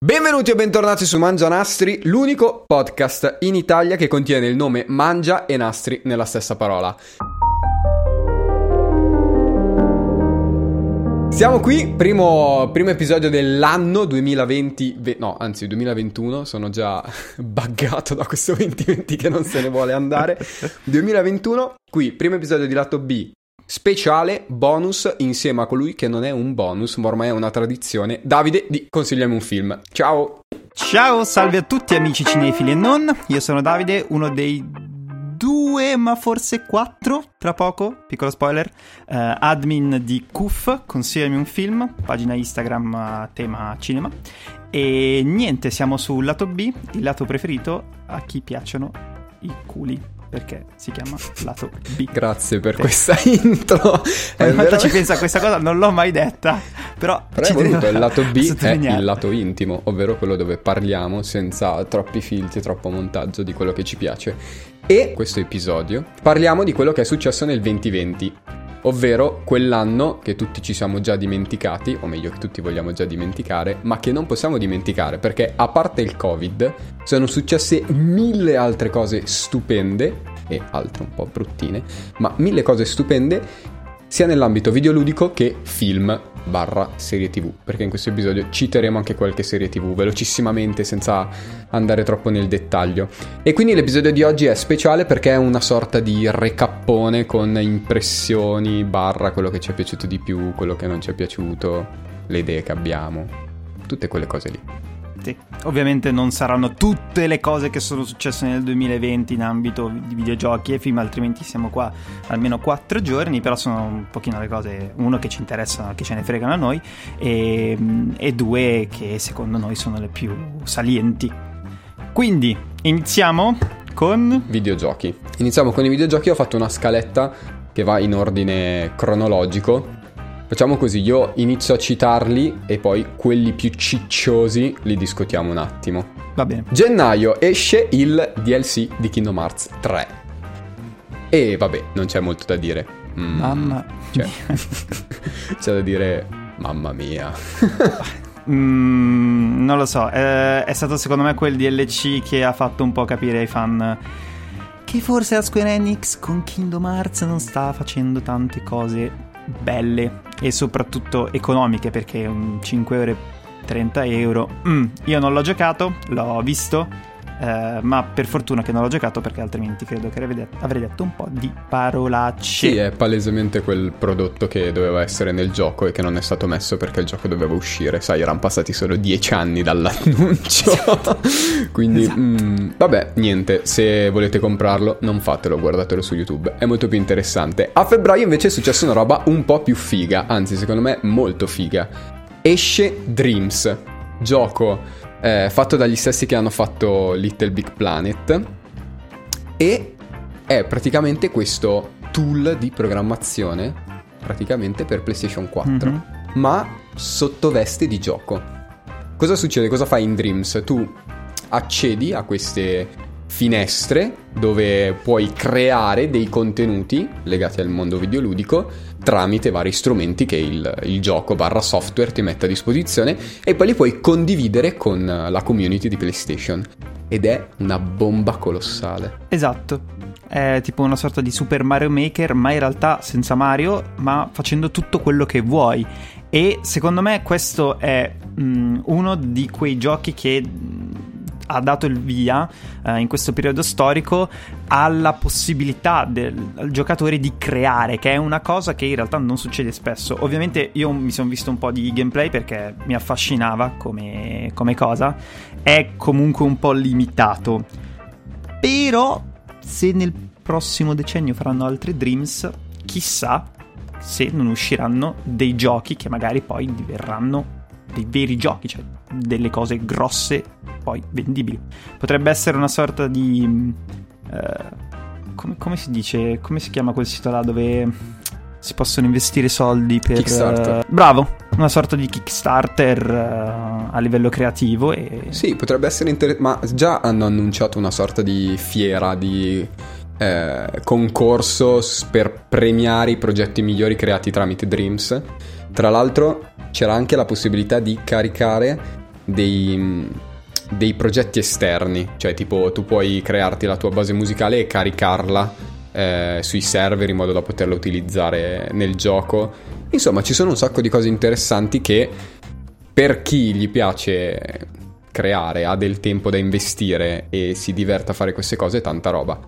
Benvenuti o bentornati su Mangia Nastri, l'unico podcast in Italia che contiene il nome Mangia e Nastri nella stessa parola. Siamo qui, primo, primo episodio dell'anno 2020, ve- no anzi 2021, sono già buggato da questo 2020 che non se ne vuole andare. 2021, qui primo episodio di lato B, speciale bonus insieme a colui che non è un bonus, ma ormai è una tradizione. Davide di Consigliami un film. Ciao! Ciao, salve a tutti amici cinefili e non. Io sono Davide, uno dei due, ma forse quattro, tra poco, piccolo spoiler, uh, admin di CUF, Consigliami un film, pagina Instagram a tema cinema. E niente, siamo sul lato B, il lato preferito a chi piacciono i culi perché si chiama lato B. Grazie per questa intro. In realtà ci pensa a questa cosa, non l'ho mai detta, però, però ci voluto, il lato B è il lato intimo, ovvero quello dove parliamo senza troppi filtri, troppo montaggio di quello che ci piace. E questo episodio parliamo di quello che è successo nel 2020 ovvero quell'anno che tutti ci siamo già dimenticati, o meglio che tutti vogliamo già dimenticare, ma che non possiamo dimenticare perché a parte il Covid sono successe mille altre cose stupende e altre un po' bruttine, ma mille cose stupende sia nell'ambito videoludico che film barra serie tv perché in questo episodio citeremo anche qualche serie tv velocissimamente senza andare troppo nel dettaglio. E quindi l'episodio di oggi è speciale perché è una sorta di recappone con impressioni barra quello che ci è piaciuto di più quello che non ci è piaciuto le idee che abbiamo tutte quelle cose lì sì. Ovviamente non saranno tutte le cose che sono successe nel 2020 in ambito di videogiochi e film, altrimenti siamo qua almeno quattro giorni, però sono un pochino le cose, uno che ci interessano, che ce ne fregano a noi, e, e due che secondo noi sono le più salienti. Quindi iniziamo con... Videogiochi. Iniziamo con i videogiochi, ho fatto una scaletta che va in ordine cronologico Facciamo così, io inizio a citarli e poi quelli più cicciosi li discutiamo un attimo. Va bene. Gennaio esce il DLC di Kingdom Hearts 3. E vabbè, non c'è molto da dire. Mm, mamma cioè, c'è da dire mamma mia. mm, non lo so, eh, è stato secondo me quel DLC che ha fatto un po' capire ai fan che forse la Square Enix con Kingdom Hearts non sta facendo tante cose belle e soprattutto economiche perché un 5 euro e 30 euro. Mm, io non l'ho giocato, l'ho visto, Uh, ma per fortuna che non l'ho giocato perché altrimenti credo che avrei detto un po' di parolacce. Sì, è palesemente quel prodotto che doveva essere nel gioco e che non è stato messo perché il gioco doveva uscire. Sai, erano passati solo dieci anni dall'annuncio. Quindi, esatto. mm, vabbè, niente, se volete comprarlo non fatelo, guardatelo su YouTube, è molto più interessante. A febbraio invece è successa una roba un po' più figa, anzi secondo me molto figa. Esce Dreams, gioco eh, fatto dagli stessi che hanno fatto Little Big Planet e è praticamente questo tool di programmazione praticamente per PlayStation 4 mm-hmm. ma sotto veste di gioco cosa succede? cosa fai in Dreams? tu accedi a queste finestre dove puoi creare dei contenuti legati al mondo videoludico tramite vari strumenti che il, il gioco barra software ti mette a disposizione e poi li puoi condividere con la community di PlayStation. Ed è una bomba colossale. Esatto. È tipo una sorta di Super Mario Maker, ma in realtà senza Mario, ma facendo tutto quello che vuoi. E secondo me questo è mm, uno di quei giochi che ha dato il via eh, in questo periodo storico alla possibilità del giocatore di creare, che è una cosa che in realtà non succede spesso. Ovviamente io mi sono visto un po' di gameplay perché mi affascinava come, come cosa, è comunque un po' limitato. Però se nel prossimo decennio faranno altri Dreams, chissà se non usciranno dei giochi che magari poi diverranno dei veri giochi, cioè delle cose grosse poi vendibili. Potrebbe essere una sorta di... Uh, come, come, si dice? Come si chiama quel sito là dove si possono investire soldi per... Kickstarter. Uh, bravo, una sorta di Kickstarter uh, a livello creativo. E... Sì, potrebbe essere interessante, ma già hanno annunciato una sorta di fiera, di... Eh, concorso per premiare i progetti migliori creati tramite Dreams. Tra l'altro c'era anche la possibilità di caricare dei, dei progetti esterni, cioè tipo tu puoi crearti la tua base musicale e caricarla eh, sui server in modo da poterla utilizzare nel gioco. Insomma, ci sono un sacco di cose interessanti che per chi gli piace creare, ha del tempo da investire e si diverte a fare queste cose, tanta roba.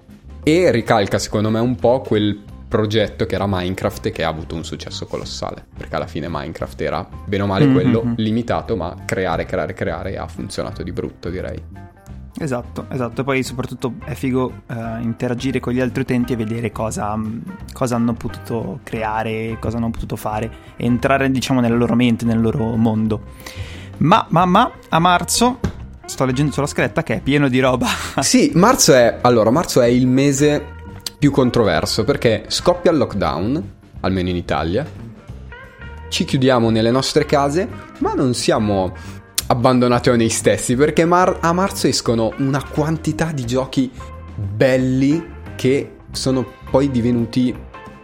E ricalca secondo me un po' quel progetto che era Minecraft e che ha avuto un successo colossale, perché alla fine Minecraft era bene o male mm-hmm. quello limitato, ma creare, creare, creare ha funzionato di brutto, direi. Esatto, esatto. Poi soprattutto è figo uh, interagire con gli altri utenti e vedere cosa, cosa, hanno potuto creare, cosa hanno potuto fare, entrare diciamo nella loro mente, nel loro mondo. Ma, ma, ma, a marzo sto leggendo sulla scaletta che è pieno di roba. sì, marzo è, allora, marzo è il mese più controverso perché scoppia il lockdown, almeno in Italia, ci chiudiamo nelle nostre case, ma non siamo abbandonati a noi stessi perché mar- a marzo escono una quantità di giochi belli che sono poi divenuti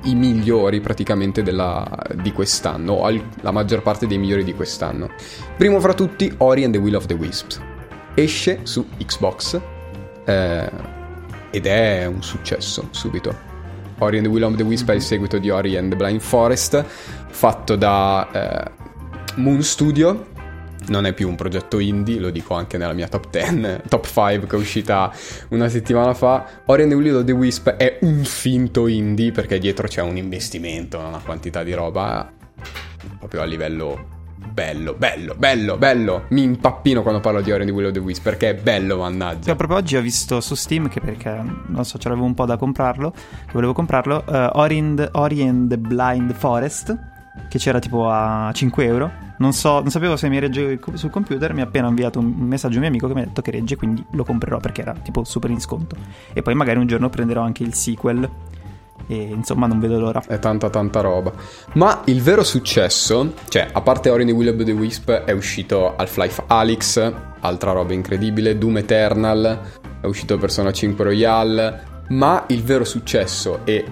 i migliori praticamente della, di quest'anno, o al, la maggior parte dei migliori di quest'anno. Primo fra tutti, Ori and the Will of the Wisps. Esce su Xbox, eh, ed è un successo subito. Ori and the Will of the Wisp è il seguito di Ori and the Blind Forest, fatto da eh, Moon Studio. Non è più un progetto indie, lo dico anche nella mia top 10, top 5 che è uscita una settimana fa. Ori and the Will of the Wisp è un finto indie perché dietro c'è un investimento, una quantità di roba proprio a livello bello, bello, bello, bello. Mi impappino quando parlo di Ori the Will of the Wisp perché è bello, mannaggia. Cioè, proprio oggi ho visto su Steam che perché non so, c'avevo un po' da comprarlo, che volevo comprarlo, uh, Ori, and, Ori and the Blind Forest, che c'era tipo a 5 euro. Non, so, non sapevo se mi regge sul computer, mi ha appena inviato un messaggio un mio amico che mi ha detto che regge, quindi lo comprerò perché era tipo super in sconto. E poi magari un giorno prenderò anche il sequel e insomma non vedo l'ora. È tanta tanta roba. Ma il vero successo, cioè a parte Ori the Will of the Wisp è uscito Half-Life Alyx, altra roba incredibile, Doom Eternal, è uscito Persona 5 Royale, ma il vero successo e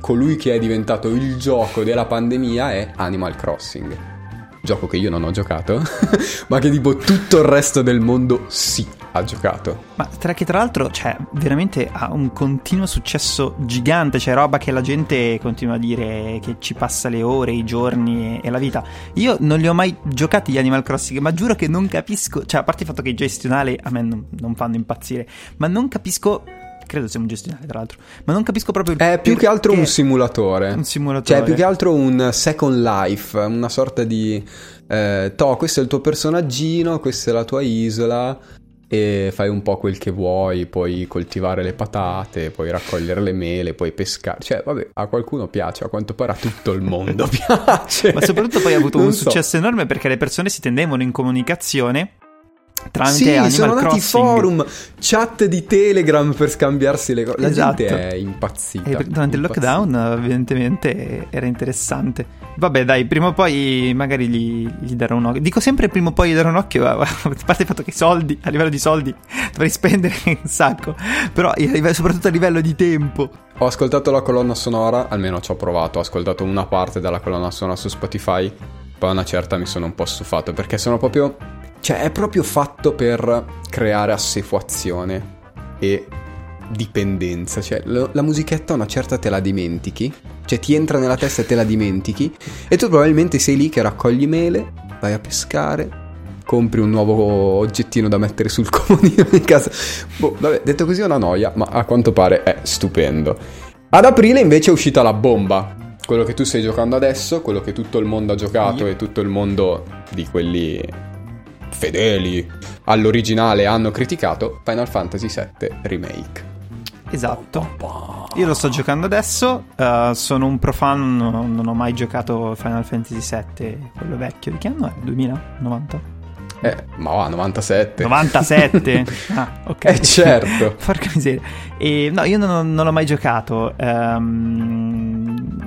colui che è diventato il gioco della pandemia è Animal Crossing. Gioco che io non ho giocato, ma che tipo tutto il resto del mondo sì ha giocato. Ma tra che tra l'altro, cioè, veramente ha un continuo successo gigante, cioè roba che la gente continua a dire che ci passa le ore, i giorni e la vita. Io non li ho mai giocati gli Animal Crossing, ma giuro che non capisco, cioè a parte il fatto che i gestionali a me non, non fanno impazzire, ma non capisco credo sia un gestionale tra l'altro, ma non capisco proprio il È più che altro un simulatore. Un simulatore. Cioè, più che altro un Second Life, una sorta di eh, to, questo è il tuo personaggino, questa è la tua isola e fai un po' quel che vuoi, puoi coltivare le patate, puoi raccogliere le mele, puoi pescare. Cioè, vabbè, a qualcuno piace, a quanto pare a tutto il mondo piace. Ma soprattutto poi ha avuto non un so. successo enorme perché le persone si tendevano in comunicazione tramite sì, Animal sono nati Crossing. forum, chat di Telegram per scambiarsi le cose. La esatto. gente è impazzita. E durante il lockdown, evidentemente, era interessante. Vabbè, dai, prima o poi magari gli, gli, darò un occhio. Dico sempre prima o poi gli darò un occhio, a parte il fatto che i soldi, a livello di soldi, dovrei spendere un sacco. Però soprattutto a livello di tempo. Ho ascoltato la colonna sonora, almeno ci ho provato, ho ascoltato una parte della colonna sonora su Spotify. Poi a una certa mi sono un po' stufato perché sono proprio cioè, è proprio fatto per creare assefuazione e dipendenza. Cioè, lo, la musichetta una certa te la dimentichi. Cioè, ti entra nella testa e te la dimentichi. E tu probabilmente sei lì che raccogli mele, vai a pescare, compri un nuovo oggettino da mettere sul comodino di casa. Boh, vabbè, detto così è una noia, ma a quanto pare è stupendo. Ad aprile invece è uscita la bomba. Quello che tu stai giocando adesso, quello che tutto il mondo ha giocato e tutto il mondo di quelli fedeli all'originale hanno criticato Final Fantasy VII Remake. Esatto. Io lo sto giocando adesso, uh, sono un profano, non, non ho mai giocato Final Fantasy VII, quello vecchio. Di che anno è? 2090? Eh, ma va, 97. 97? ah, ok. Eh, certo. Porca miseria. E, no, io non, non l'ho mai giocato. Um,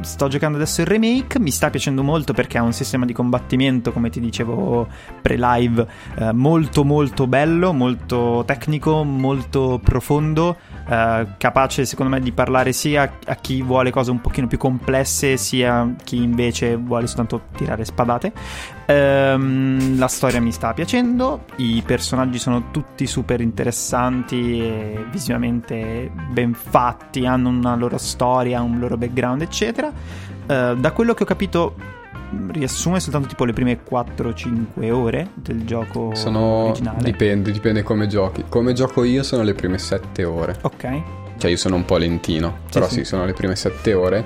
sto giocando adesso il remake, mi sta piacendo molto perché ha un sistema di combattimento, come ti dicevo pre-live, eh, molto molto bello, molto tecnico, molto profondo uh, capace secondo me di parlare sia a chi vuole cose un pochino più complesse, sia a chi invece vuole soltanto tirare spadate. Um, la storia mi sta piacendo, i personaggi sono tutti super interessanti e visivamente ben fatti, hanno una loro storia, un loro background, eccetera. Uh, da quello che ho capito riassume soltanto tipo le prime 4-5 ore del gioco sono... originale. Dipende, dipende come giochi. Come gioco io sono le prime 7 ore. Ok. Cioè io sono un po' lentino, sì, però sì. sì, sono le prime 7 ore.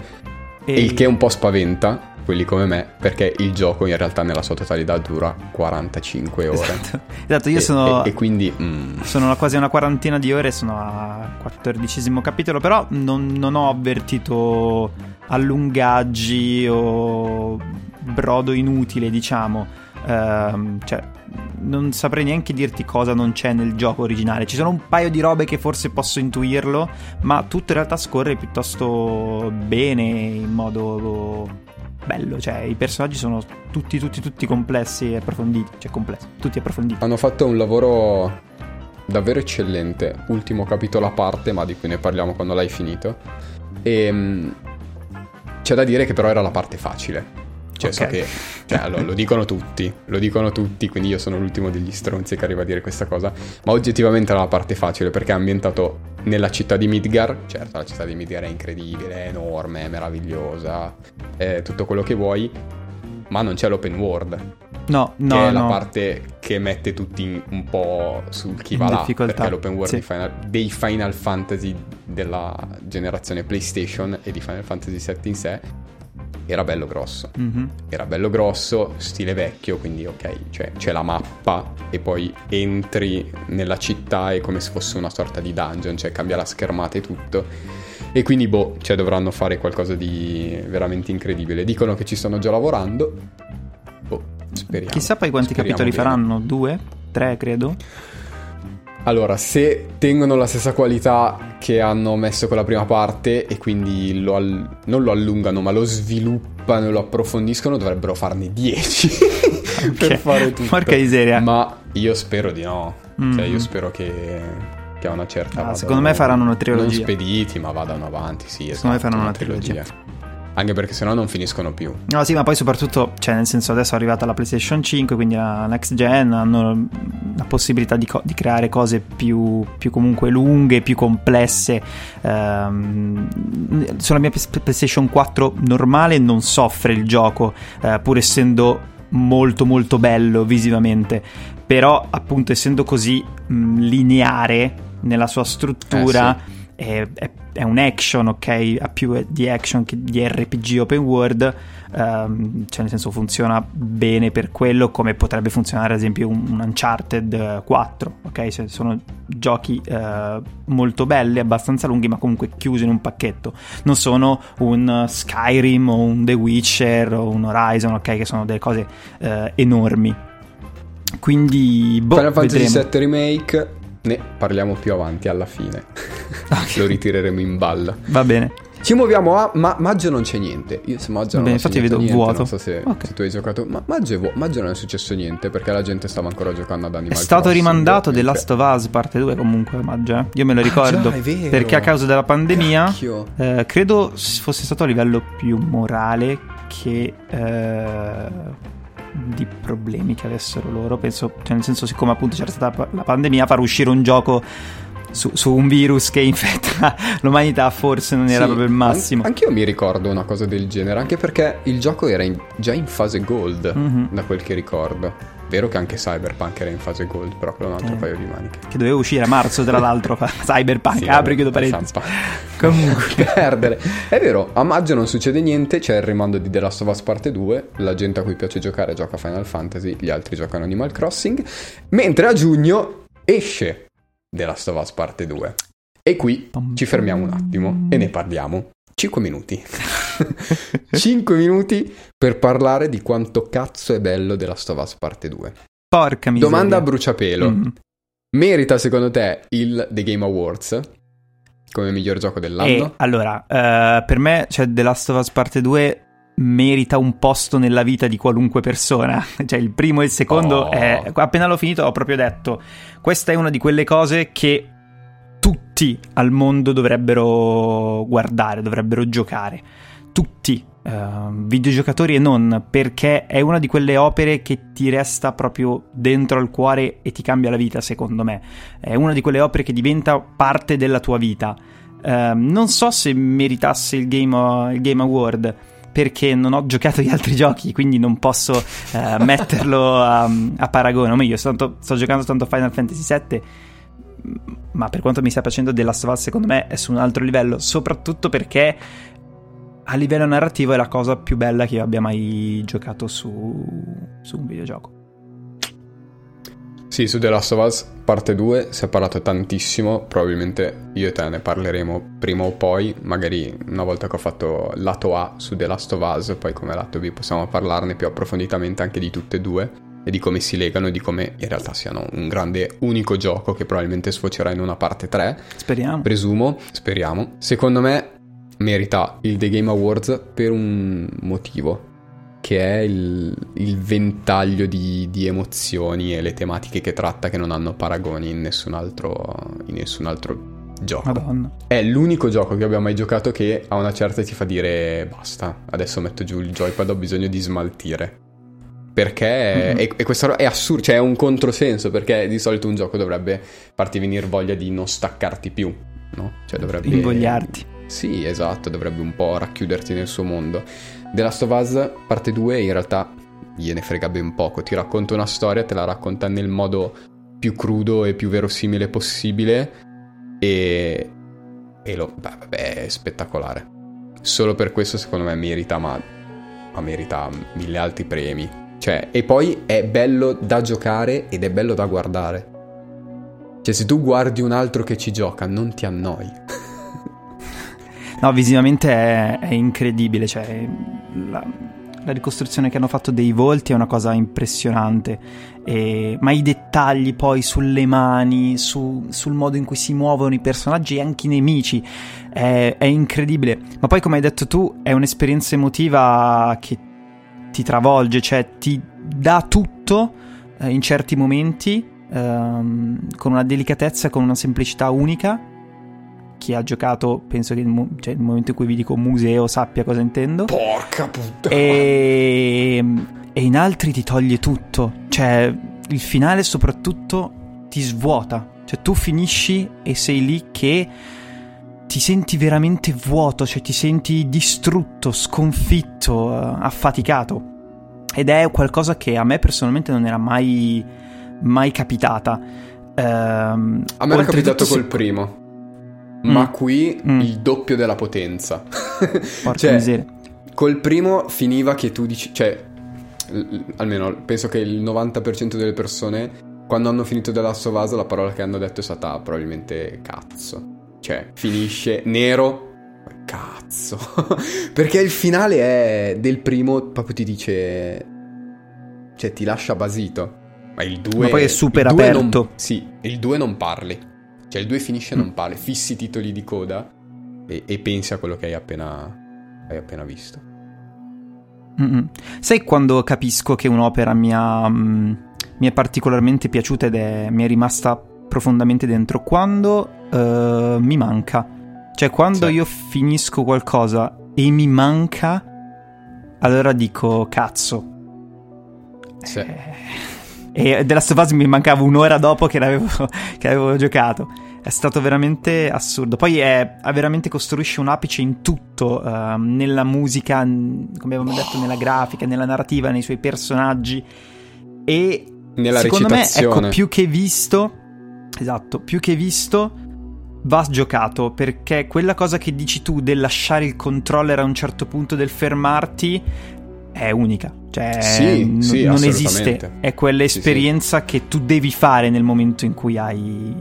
E... Il che un po' spaventa quelli come me, perché il gioco in realtà nella sua totalità dura 45 ore. Esatto, esatto io e, sono... E, e quindi... Mm. Sono quasi una quarantina di ore, sono al quattordicesimo capitolo, però non, non ho avvertito allungaggi o brodo inutile, diciamo. Uh, cioè, non saprei neanche dirti cosa non c'è nel gioco originale. Ci sono un paio di robe che forse posso intuirlo, ma tutto in realtà scorre piuttosto bene, in modo bello. Cioè, i personaggi sono tutti, tutti, tutti complessi e approfonditi. Cioè, complessi, tutti approfonditi. Hanno fatto un lavoro davvero eccellente. Ultimo capitolo a parte, ma di cui ne parliamo quando l'hai finito. E ehm, c'è da dire che però era la parte facile. Cioè, okay. so che cioè, lo, lo, dicono tutti, lo dicono tutti, quindi io sono l'ultimo degli stronzi che arriva a dire questa cosa. Ma oggettivamente era la parte facile perché è ambientato nella città di Midgar. Certo, la città di Midgar è incredibile, è enorme, è meravigliosa, è tutto quello che vuoi, ma non c'è l'open world. No, no, che è no. la parte che mette tutti un po' sul chi va là, perché l'open world sì. Final, dei Final Fantasy della generazione PlayStation e di Final Fantasy VII in sé era bello grosso. Mm-hmm. Era bello grosso, stile vecchio, quindi ok, cioè c'è la mappa e poi entri nella città è come se fosse una sorta di dungeon, cioè cambia la schermata e tutto. E quindi, boh, cioè dovranno fare qualcosa di veramente incredibile. Dicono che ci stanno già lavorando. Boh, speriamo. Chissà poi quanti speriamo capitoli bene. faranno? Due? Tre, credo? Allora, se tengono la stessa qualità che hanno messo con la prima parte e quindi lo all- non lo allungano, ma lo sviluppano e lo approfondiscono, dovrebbero farne 10 okay. per fare tutto. Porca miseria. Ma io spero di no. Mm. Cioè, io mm. spero che, che a una certa. Ah, secondo me faranno una trilogia. Non spediti, ma vadano avanti. Sì, esatto, secondo me faranno una, una trilogia. trilogia. Anche perché sennò non finiscono più. No, sì, ma poi soprattutto, cioè, nel senso, adesso è arrivata la PlayStation 5, quindi la next gen hanno la possibilità di, co- di creare cose più, più, comunque lunghe, più complesse. Um, sulla mia PlayStation 4 normale non soffre il gioco, uh, pur essendo molto molto bello visivamente. Però, appunto, essendo così mh, lineare nella sua struttura. Eh, sì è, è, è, un action, ok? Ha più di action che di RPG open world, um, cioè nel senso funziona bene per quello come potrebbe funzionare ad esempio un, un Uncharted 4, ok? Se sono giochi uh, molto belli, abbastanza lunghi ma comunque chiusi in un pacchetto, non sono un Skyrim o un The Witcher o un Horizon, ok? Che sono delle cose uh, enormi. Quindi, boh, Final Fantasy vedremo. VII Remake ne parliamo più avanti alla fine. Okay. Lo ritireremo in balla. Va bene. Ci muoviamo a ma- maggio non c'è niente. Io se maggio non Bene, infatti vedo niente, vuoto. Non so se, okay. se, tu hai giocato. Ma maggio, è vu- maggio non è successo niente perché la gente stava ancora giocando ad Animal È stato Crossing, rimandato The Last of Us parte 2 comunque maggio. Eh. Io me lo ricordo. Ah, già, perché a causa della pandemia eh, credo fosse stato a livello più morale che eh, di problemi che avessero loro. Penso, cioè nel senso, siccome appunto c'era stata la pandemia, far uscire un gioco su, su, un virus che infetta l'umanità forse non era sì, proprio il massimo. An- anch'io mi ricordo una cosa del genere, anche perché il gioco era in, già in fase gold, mm-hmm. da quel che ricordo. Vero che anche Cyberpunk era in fase gold, però è un altro eh, paio di maniche. Che doveva uscire a marzo, tra l'altro. Cyberpunk, sì, apri, chiudo parentesi. Comunque, perdere. È vero, a maggio non succede niente, c'è il rimando di The Last of Us Parte 2, la gente a cui piace giocare gioca Final Fantasy, gli altri giocano Animal Crossing, mentre a giugno esce The Last of Us Parte 2. E qui ci fermiamo un attimo e ne parliamo. 5 minuti. 5 minuti per parlare di quanto cazzo è bello The Last of Us Parte 2. Porca miseria. Domanda a bruciapelo. Mm. Merita secondo te il The Game Awards come miglior gioco dell'anno? E, allora, uh, per me cioè, The Last of Us Parte 2 merita un posto nella vita di qualunque persona. Cioè, il primo e il secondo oh. è... Appena l'ho finito ho proprio detto, questa è una di quelle cose che tutti al mondo dovrebbero guardare, dovrebbero giocare. Tutti, uh, videogiocatori e non, perché è una di quelle opere che ti resta proprio dentro al cuore e ti cambia la vita, secondo me. È una di quelle opere che diventa parte della tua vita. Uh, non so se meritasse il Game, il Game Award perché non ho giocato gli altri giochi, quindi non posso uh, metterlo a, a, paragone. O meglio, sto, sto giocando tanto Final Fantasy VII, ma per quanto mi sta piacendo The Last of Us, secondo me è su un altro livello, soprattutto perché a livello narrativo è la cosa più bella che io abbia mai giocato su, su un videogioco. Sì, su The Last of Us parte 2 si è parlato tantissimo, probabilmente io e te ne parleremo prima o poi, magari una volta che ho fatto lato A su The Last of Us, poi come lato B possiamo parlarne più approfonditamente anche di tutte e due e di come si legano e di come in realtà siano un grande unico gioco che probabilmente sfocerà in una parte 3. Speriamo. Presumo, speriamo. Secondo me merita il The Game Awards per un motivo, che è il, il ventaglio di, di, emozioni e le tematiche che tratta che non hanno paragoni in nessun altro, in nessun altro gioco. Madonna. È l'unico gioco che abbiamo mai giocato che a una certa ti fa dire basta, adesso metto giù il joypad, ho bisogno di smaltire. Perché mm-hmm. e, e questo è assurdo, cioè è un controsenso, perché di solito un gioco dovrebbe farti venire voglia di non staccarti più, no? Cioè dovrebbe... Invogliarti sì, esatto, dovrebbe un po' racchiuderti nel suo mondo. The Last of Us, parte 2, in realtà gliene frega ben poco. Ti racconta una storia, te la racconta nel modo più crudo e più verosimile possibile. E. E lo. Beh, vabbè, è spettacolare. Solo per questo, secondo me, merita, ma. ma merita mille altri premi. Cioè, e poi è bello da giocare ed è bello da guardare. Cioè, se tu guardi un altro che ci gioca, non ti annoi. No, visivamente è, è incredibile, cioè la, la, ricostruzione che hanno fatto dei volti è una cosa impressionante, e, ma i dettagli poi sulle mani, su, sul modo in cui si muovono i personaggi e anche i nemici, è, è incredibile. Ma poi come hai detto tu, è un'esperienza emotiva che ti travolge, cioè ti dà tutto eh, in certi momenti, ehm, con una delicatezza, con una semplicità unica chi ha giocato, penso che nel, cioè, momento in cui vi dico museo sappia cosa intendo. Porca puttana! E, e in altri ti toglie tutto. Cioè, il finale soprattutto ti svuota. Cioè, tu finisci e sei lì che ti senti veramente vuoto, cioè ti senti distrutto, sconfitto, uh, affaticato. Ed è qualcosa che a me personalmente non era mai, mai capitata. Uh, a me era capitato col primo ma mm. qui mm. il doppio della potenza. Porca cioè, miseria. Col primo finiva che tu dici, cioè, l- almeno penso che il 90% delle persone, quando hanno finito The Last of Us, la parola che hanno detto è stata probabilmente cazzo. Cioè, finisce nero, cazzo. Perché il finale è del primo, proprio ti dice, cioè, ti lascia basito. Ma il 2 Ma poi è super aperto. Non, sì, il 2 non parli. Cioè il 2 finisce non pare, fissi i titoli di coda e, e pensi a quello che hai appena, hai appena visto. Mm-mm. Sai quando capisco che un'opera mi ha, mm, mi è particolarmente piaciuta ed è, mi è rimasta profondamente dentro? Quando uh, mi manca. Cioè quando sì. io finisco qualcosa e mi manca, allora dico cazzo. Sì. Eh e The Last of Us mi mancava un'ora dopo che l'avevo, che avevo giocato. È stato veramente assurdo. Poi è, veramente costruisce un apice in tutto, uh, nella musica, come abbiamo detto, nella grafica, nella narrativa, nei suoi personaggi. E nella secondo recitazione. me, ecco, più che visto, esatto, più che visto, va giocato perché quella cosa che dici tu del lasciare il controller a un certo punto, del fermarti, è unica. Cioè, sì, n- sì, non esiste. È quell'esperienza sì, che tu devi fare nel momento in cui hai,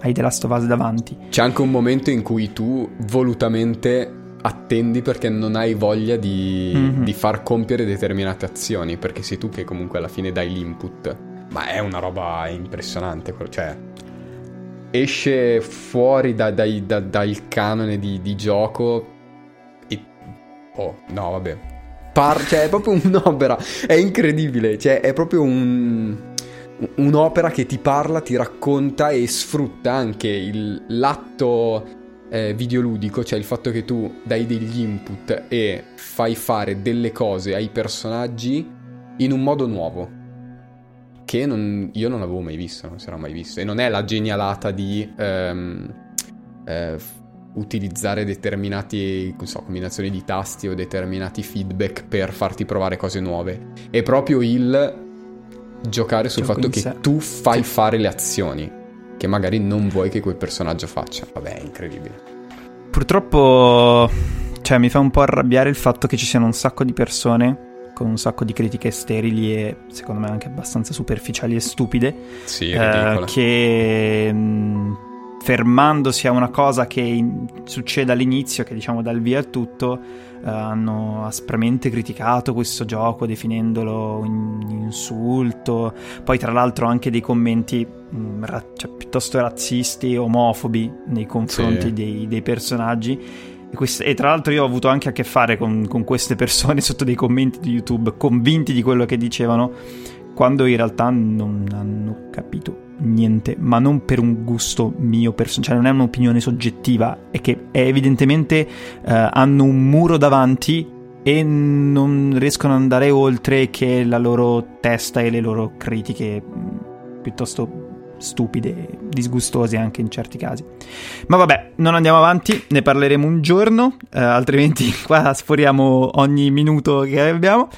hai The Last of Us davanti. C'è anche un momento in cui tu volutamente attendi perché non hai voglia di, mm-hmm. di far compiere determinate azioni, perché sei tu che comunque alla fine dai l'input. Ma è una roba impressionante, cioè esce fuori da, dai, da, dal canone di, di gioco e... Oh, no, vabbè, par- cioè è proprio un'opera, è incredibile, cioè è proprio un... un'opera che ti parla, ti racconta e sfrutta anche il, l'atto eh, videoludico, cioè il fatto che tu dai degli input e fai fare delle cose ai personaggi in un modo nuovo. Che non, io non avevo mai visto, non si era mai visto. E non è la genialata di ehm, eh, utilizzare determinati, so, combinazioni di tasti o determinati feedback per farti provare cose nuove. È proprio il giocare sul Gioco fatto che sé. tu fai sì. fare le azioni che magari non vuoi che quel personaggio faccia. Vabbè, è incredibile. Purtroppo, cioè, mi fa un po' arrabbiare il fatto che ci siano un sacco di persone con un sacco di critiche sterili e secondo me anche abbastanza superficiali e stupide. Sì, eh, che mh, fermandosi a una cosa che in, succede all'inizio, che diciamo dà il via a tutto, eh, hanno aspramente criticato questo gioco definendolo un insulto. Poi, tra l'altro, anche dei commenti mh, mm, ra- cioè, piuttosto razzisti omofobi nei confronti sì. dei, dei, personaggi. E, quest- e, tra l'altro, io ho avuto anche a che fare con, con queste persone sotto dei commenti di YouTube, convinti di quello che dicevano, quando in realtà non hanno capito niente, ma non per un gusto mio personale, cioè non è un'opinione soggettiva, è che è evidentemente eh, hanno un muro davanti e non riescono ad andare oltre che la loro testa e le loro critiche mm, piuttosto stupide, disgustose anche in certi casi. Ma vabbè, non andiamo avanti, ne parleremo un giorno, eh, altrimenti qua sforiamo ogni minuto che abbiamo.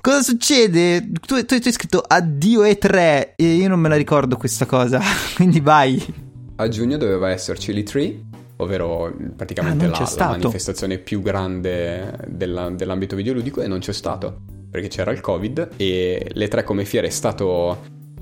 Cosa succede? Tu, tu, tu hai scritto addio E3 e io non me la ricordo questa cosa, quindi vai. A giugno doveva esserci l'E3, ovvero praticamente ah, la, la manifestazione più grande della, dell'ambito videoludico e non c'è stato, perché c'era il Covid e l'E3 come fiera è stato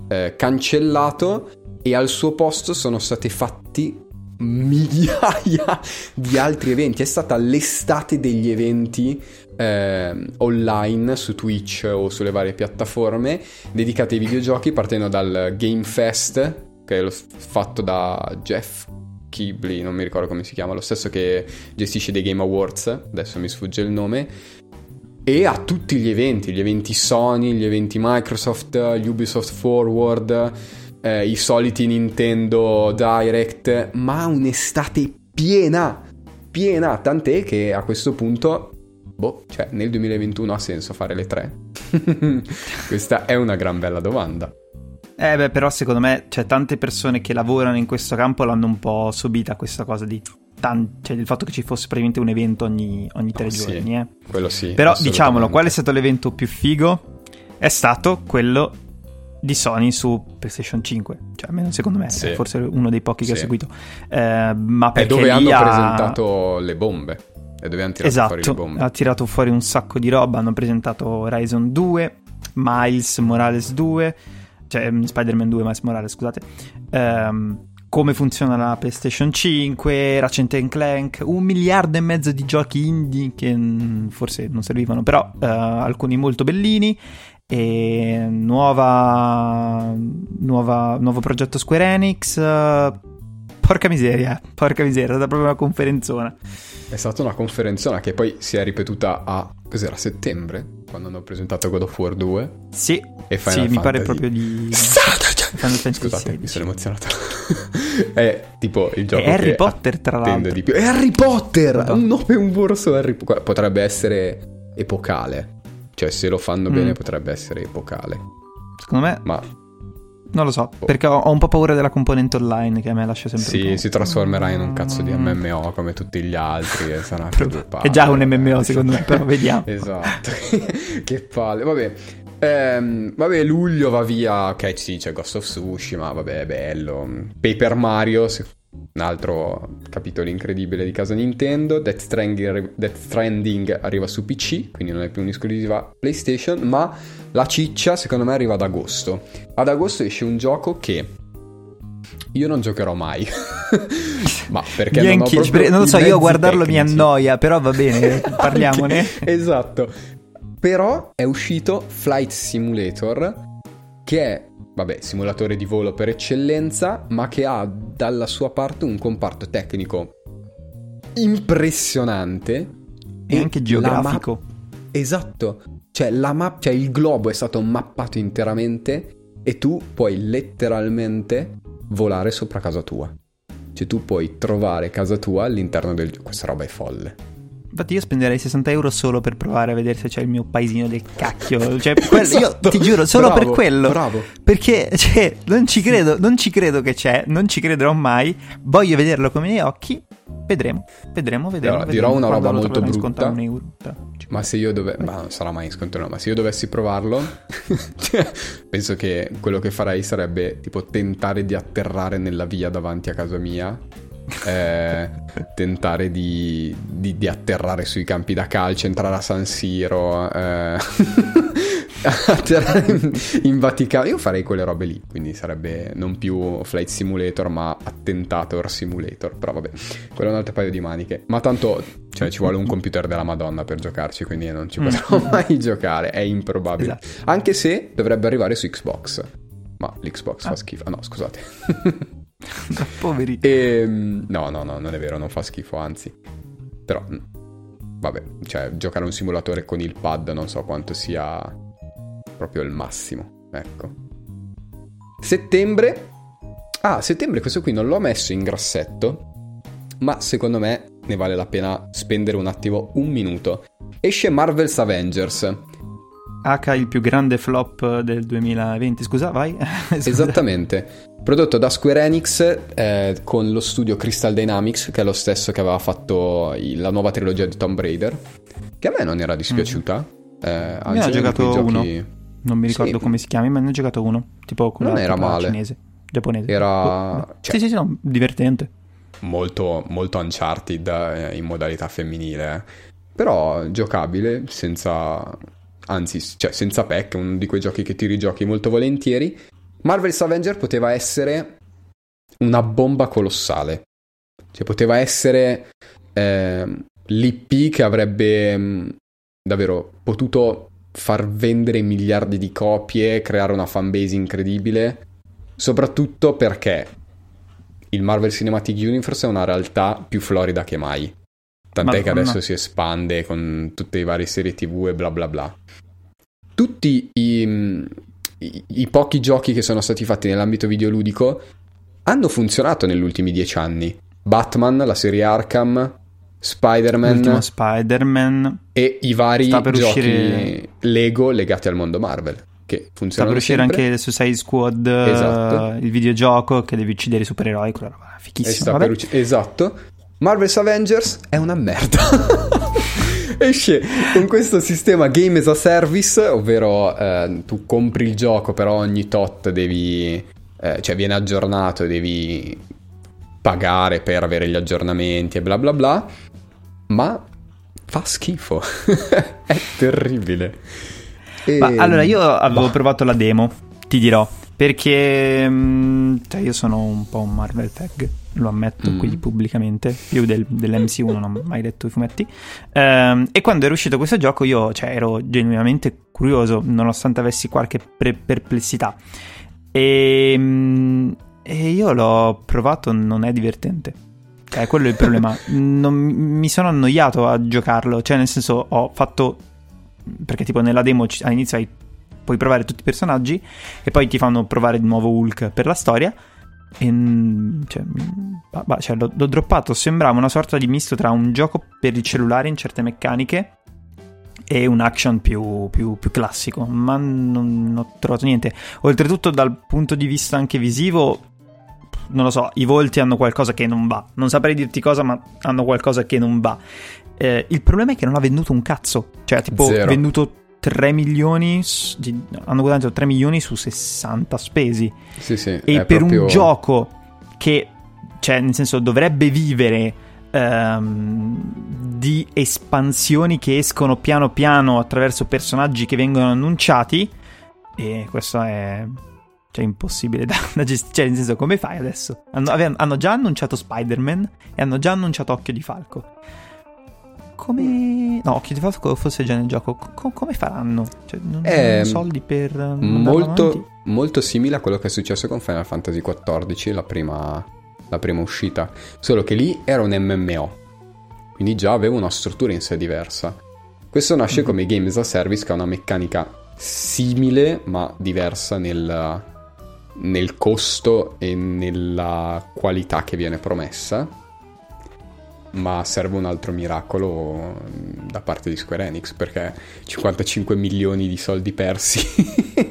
eh, cancellato e al suo posto sono stati fatti migliaia di altri eventi. È stata l'estate degli eventi eh, online su Twitch o sulle varie piattaforme dedicate ai videogiochi, partendo dal Game Fest, che è fatto da Jeff Kibley, non mi ricordo come si chiama, lo stesso che gestisce dei Game Awards, adesso mi sfugge il nome, e a tutti gli eventi, gli eventi Sony, gli eventi Microsoft, Ubisoft Forward, eh, i soliti Nintendo Direct, ma un'estate piena, piena, tant'è che a questo punto Boh, cioè nel 2021 ha senso fare le tre? Questa è una gran bella domanda. Eh beh, però secondo me c'è tante persone che lavorano in questo campo l'hanno un po' subita questa cosa di tan- cioè il fatto che ci fosse praticamente un evento ogni, ogni tre oh, giorni. Sì, eh. Quello sì. Però diciamolo, qual è stato l'evento più figo? È stato quello di Sony su PlayStation 5, cioè almeno secondo me, sì. forse uno dei pochi che sì. ho seguito. Eh, ma perché è dove hanno ha... presentato le bombe. E dove hanno tirato esatto, fuori le bombe. ha tirato fuori un sacco di roba. Hanno presentato Horizon 2, Miles Morales 2, cioè mm, Spider-Man 2, Miles Morales, scusate. Um, come funziona la PlayStation 5, Ratchet Clank, un miliardo e mezzo di giochi indie che mm, forse non servivano, però uh, alcuni molto bellini. E nuova, nuova, nuovo progetto Square Enix. Uh, porca miseria, porca miseria, è stata proprio una conferenzona. È stata una conferenzona che poi si è ripetuta a, cos'era, settembre? Quando hanno presentato God of War 2. Sì, e Final sì mi pare proprio di... Fantasy Scusate, 16. mi sono emozionato. è tipo il gioco è Harry Potter, tra l'altro. Di più. È Harry Potter! Un nome un borso Harry Potter. Potrebbe essere epocale. Cioè, se lo fanno mm. bene potrebbe essere epocale. Secondo me... Ma non lo so, oh. perché ho, ho, un po' paura della componente online che a me lascia sempre Sì, si trasformerà in un cazzo di MMO come tutti gli altri e sarà. È già un MMO secondo me, però vediamo. esatto. che palle. Vabbè. Ehm, vabbè, luglio va via. Ok, sì, c'è Ghost of Tsushima, vabbè, è bello. Paper Mario, un altro capitolo incredibile di casa Nintendo. Death Stranding, Death Stranding arriva su PC, quindi non è più un'esclusiva PlayStation, ma la ciccia secondo me arriva ad agosto. Ad agosto esce un gioco che io non giocherò mai. Ma perché non ho proprio Non lo so, io guardarlo tecnici. mi annoia, però va bene, parliamone. esatto. Però è uscito Flight Simulator che è, vabbè, simulatore di volo per eccellenza, ma che ha dalla sua parte un comparto tecnico impressionante e, anche geografico. Ma- esatto, cioè, la map- cioè il globo è stato mappato interamente e tu puoi letteralmente volare sopra casa tua. Cioè tu puoi trovare casa tua all'interno del gioco. Questa roba è folle. Infatti io spenderei 60 euro solo per provare a vedere se c'è il mio paesino del cacchio. Cioè, quello, esatto. io ti giuro, solo bravo, per quello. Bravo. Perché cioè, non ci credo, non ci credo che c'è, non ci crederò mai. Voglio vederlo con i miei occhi. Vedremo, vedremo, vedremo. Allora, vedremo. dirò una roba molto brutta. un euro. Ma se io dovessi... Ma non sarà mai in sconto, no. Ma se io dovessi provarlo, penso che quello che farei sarebbe tipo tentare di atterrare nella via davanti a casa mia. Eh, tentare di, di- di atterrare sui campi da calcio, entrare a San Siro, eh, atterrare in, in Vaticano. Io farei quelle robe lì, quindi sarebbe non più Flight Simulator, ma Attentator Simulator. Però vabbè, quello è un altro paio di maniche. Ma tanto cioè, ci vuole un computer della Madonna per giocarci, quindi non ci potrò mai giocare. È improbabile. Esatto. Anche se dovrebbe arrivare su Xbox. Ma l'Xbox fa Ah. schifo. Ah, no, scusate. poveri. E, no, no, no, non è vero, non fa schifo, anzi. Però, vabbè, cioè, giocare un simulatore con il pad non so quanto sia proprio il massimo. Ecco. Settembre. Ah, settembre questo qui non l'ho messo in grassetto, ma secondo me ne vale la pena spendere un attimo, un minuto. Esce Marvel's Avengers. H il più grande flop del 2020. Scusa, vai. Scusa. Esattamente. Prodotto da Square Enix eh, con lo studio Crystal Dynamics, che è lo stesso che aveva fatto il- la nuova trilogia di Tomb Raider, che a me non era dispiaciuta. Eh, anzi, Ne ho giocato quei uno. giochi- Non mi ricordo Sì. come si chiami, ma ne ho giocato uno. Tipo quello Non era male. cinese, giapponese. Era- Oh, cioè- Sì, sì, sì, no, divertente. molto, molto Uncharted eh, in modalità femminile, eh. però giocabile, senza... anzi, cioè, senza pack, uno di quei giochi che ti rigiochi molto volentieri. Marvel's Avenger poteva essere una bomba colossale, cioè poteva essere ehm, l'IP che avrebbe mh, davvero potuto far vendere miliardi di copie, creare una fanbase incredibile, soprattutto perché il Marvel Cinematic Universe è una realtà più florida che mai. Tant'è che Madonna. adesso si espande con tutte le varie serie TV e bla bla bla. Tutti i, i- i pochi giochi che sono stati fatti nell'ambito videoludico hanno funzionato negli ultimi dieci anni. Batman, la serie Arkham, Spider-Man L'ultimo Spider-Man. e i vari Sta per giochi uscire- Lego legati al mondo Marvel. Che Sta funzionano per uscire sempre. anche Suicide Squad, eh, Esatto. il videogioco che devi uccidere i supereroi. Quella roba fichissima. sta per ucc- esatto. Marvel's Avengers è una merda. Esce con questo sistema Game as a Service, ovvero eh, tu compri il gioco, però ogni tot devi. eh, cioè viene aggiornato e devi pagare per avere gli aggiornamenti e bla bla bla. Ma fa schifo. è terribile. E- Ma allora io avevo Bah. provato la demo, ti dirò, perché mh, cioè io sono un po' un Marvel tag, lo ammetto Mm. qui pubblicamente, più del, dell'MCU non ho mai letto i fumetti. Ehm, e quando era uscito questo gioco io cioè, ero genuinamente curioso, nonostante avessi qualche pre- perplessità. E, mh, e io l'ho provato, non è divertente. Cioè, quello è il problema. Non, mi sono annoiato a giocarlo. Cioè, nel senso, ho fatto. Perché, tipo, nella demo all'inizio hai- puoi provare tutti i personaggi e poi ti fanno provare di nuovo Hulk per la storia. E. mm, Cioè, mm, bah, bah, cioè, l'ho, l'ho droppato. Sembrava una sorta di misto tra un gioco per il cellulare in certe meccaniche e un action più, più- più classico, ma non, non ho trovato niente. Oltretutto, dal punto di vista anche visivo, non lo so, i volti hanno qualcosa che non va. Non saprei dirti cosa, ma hanno qualcosa che non va. Eh, il problema è che non ha venduto un cazzo. Cioè, tipo, Zero. venduto 3 milioni. hanno guadagnato 3 milioni su 60 spesi. Sì, sì, E per proprio- un gioco che, cioè, nel senso, dovrebbe vivere ehm, di espansioni che escono piano piano attraverso personaggi che vengono annunciati, e questo è. Cioè, impossibile da, da gestire. Cioè, nel senso, come fai adesso? Hanno, hanno già annunciato Spider-Man e hanno già annunciato Occhio di Falco. Come. No, Occhio di Falco fosse già nel gioco. Co- come faranno? Cioè, non Eh, hanno soldi per. molto, molto simile a quello che è successo con Final Fantasy XIV, la prima, la prima uscita. Solo che lì era un MMO, quindi già aveva una struttura in sé diversa. Questo nasce Mhm. come Game as a Service, che ha una meccanica simile ma diversa nel, nel costo e nella qualità che viene promessa, ma serve un altro miracolo da parte di Square Enix perché 55 milioni di soldi persi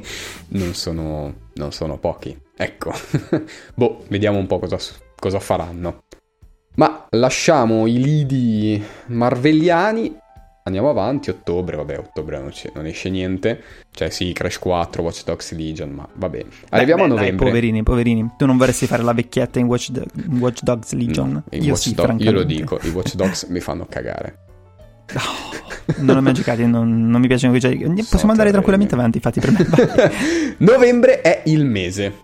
non, sono, non sono pochi. Ecco, boh, vediamo un po' cosa, cosa faranno. Ma lasciamo i lidi marvelliani Andiamo avanti, ottobre, vabbè, ottobre non, non, esce niente. Cioè sì, Crash 4, Watch Dogs Legion, ma vabbè. Arriviamo beh, beh, a novembre. Dai, poverini, poverini. Tu non vorresti fare la vecchietta in Watch, in Watch Dogs Legion? No, io Watch sì, Do- Io lo dico, i Watch Dogs mi fanno cagare. Oh, non ho mai giocati, non, non mi piacciono quei giochi. Possiamo so, andare tranquillamente avanti, infatti, per me. novembre è il mese.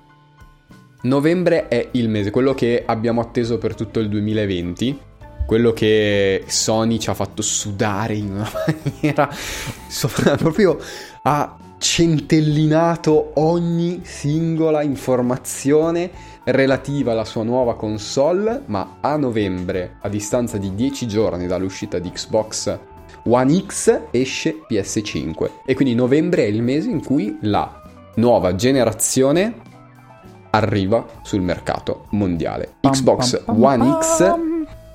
Novembre è il mese, quello che abbiamo atteso per tutto il 2020 quello che Sony ci ha fatto sudare in una maniera proprio ha centellinato ogni singola informazione relativa alla sua nuova console, ma a novembre, a distanza di 10 giorni dall'uscita di Xbox One X, esce PS5. E quindi novembre è il mese in cui la nuova generazione arriva sul mercato mondiale. Xbox One X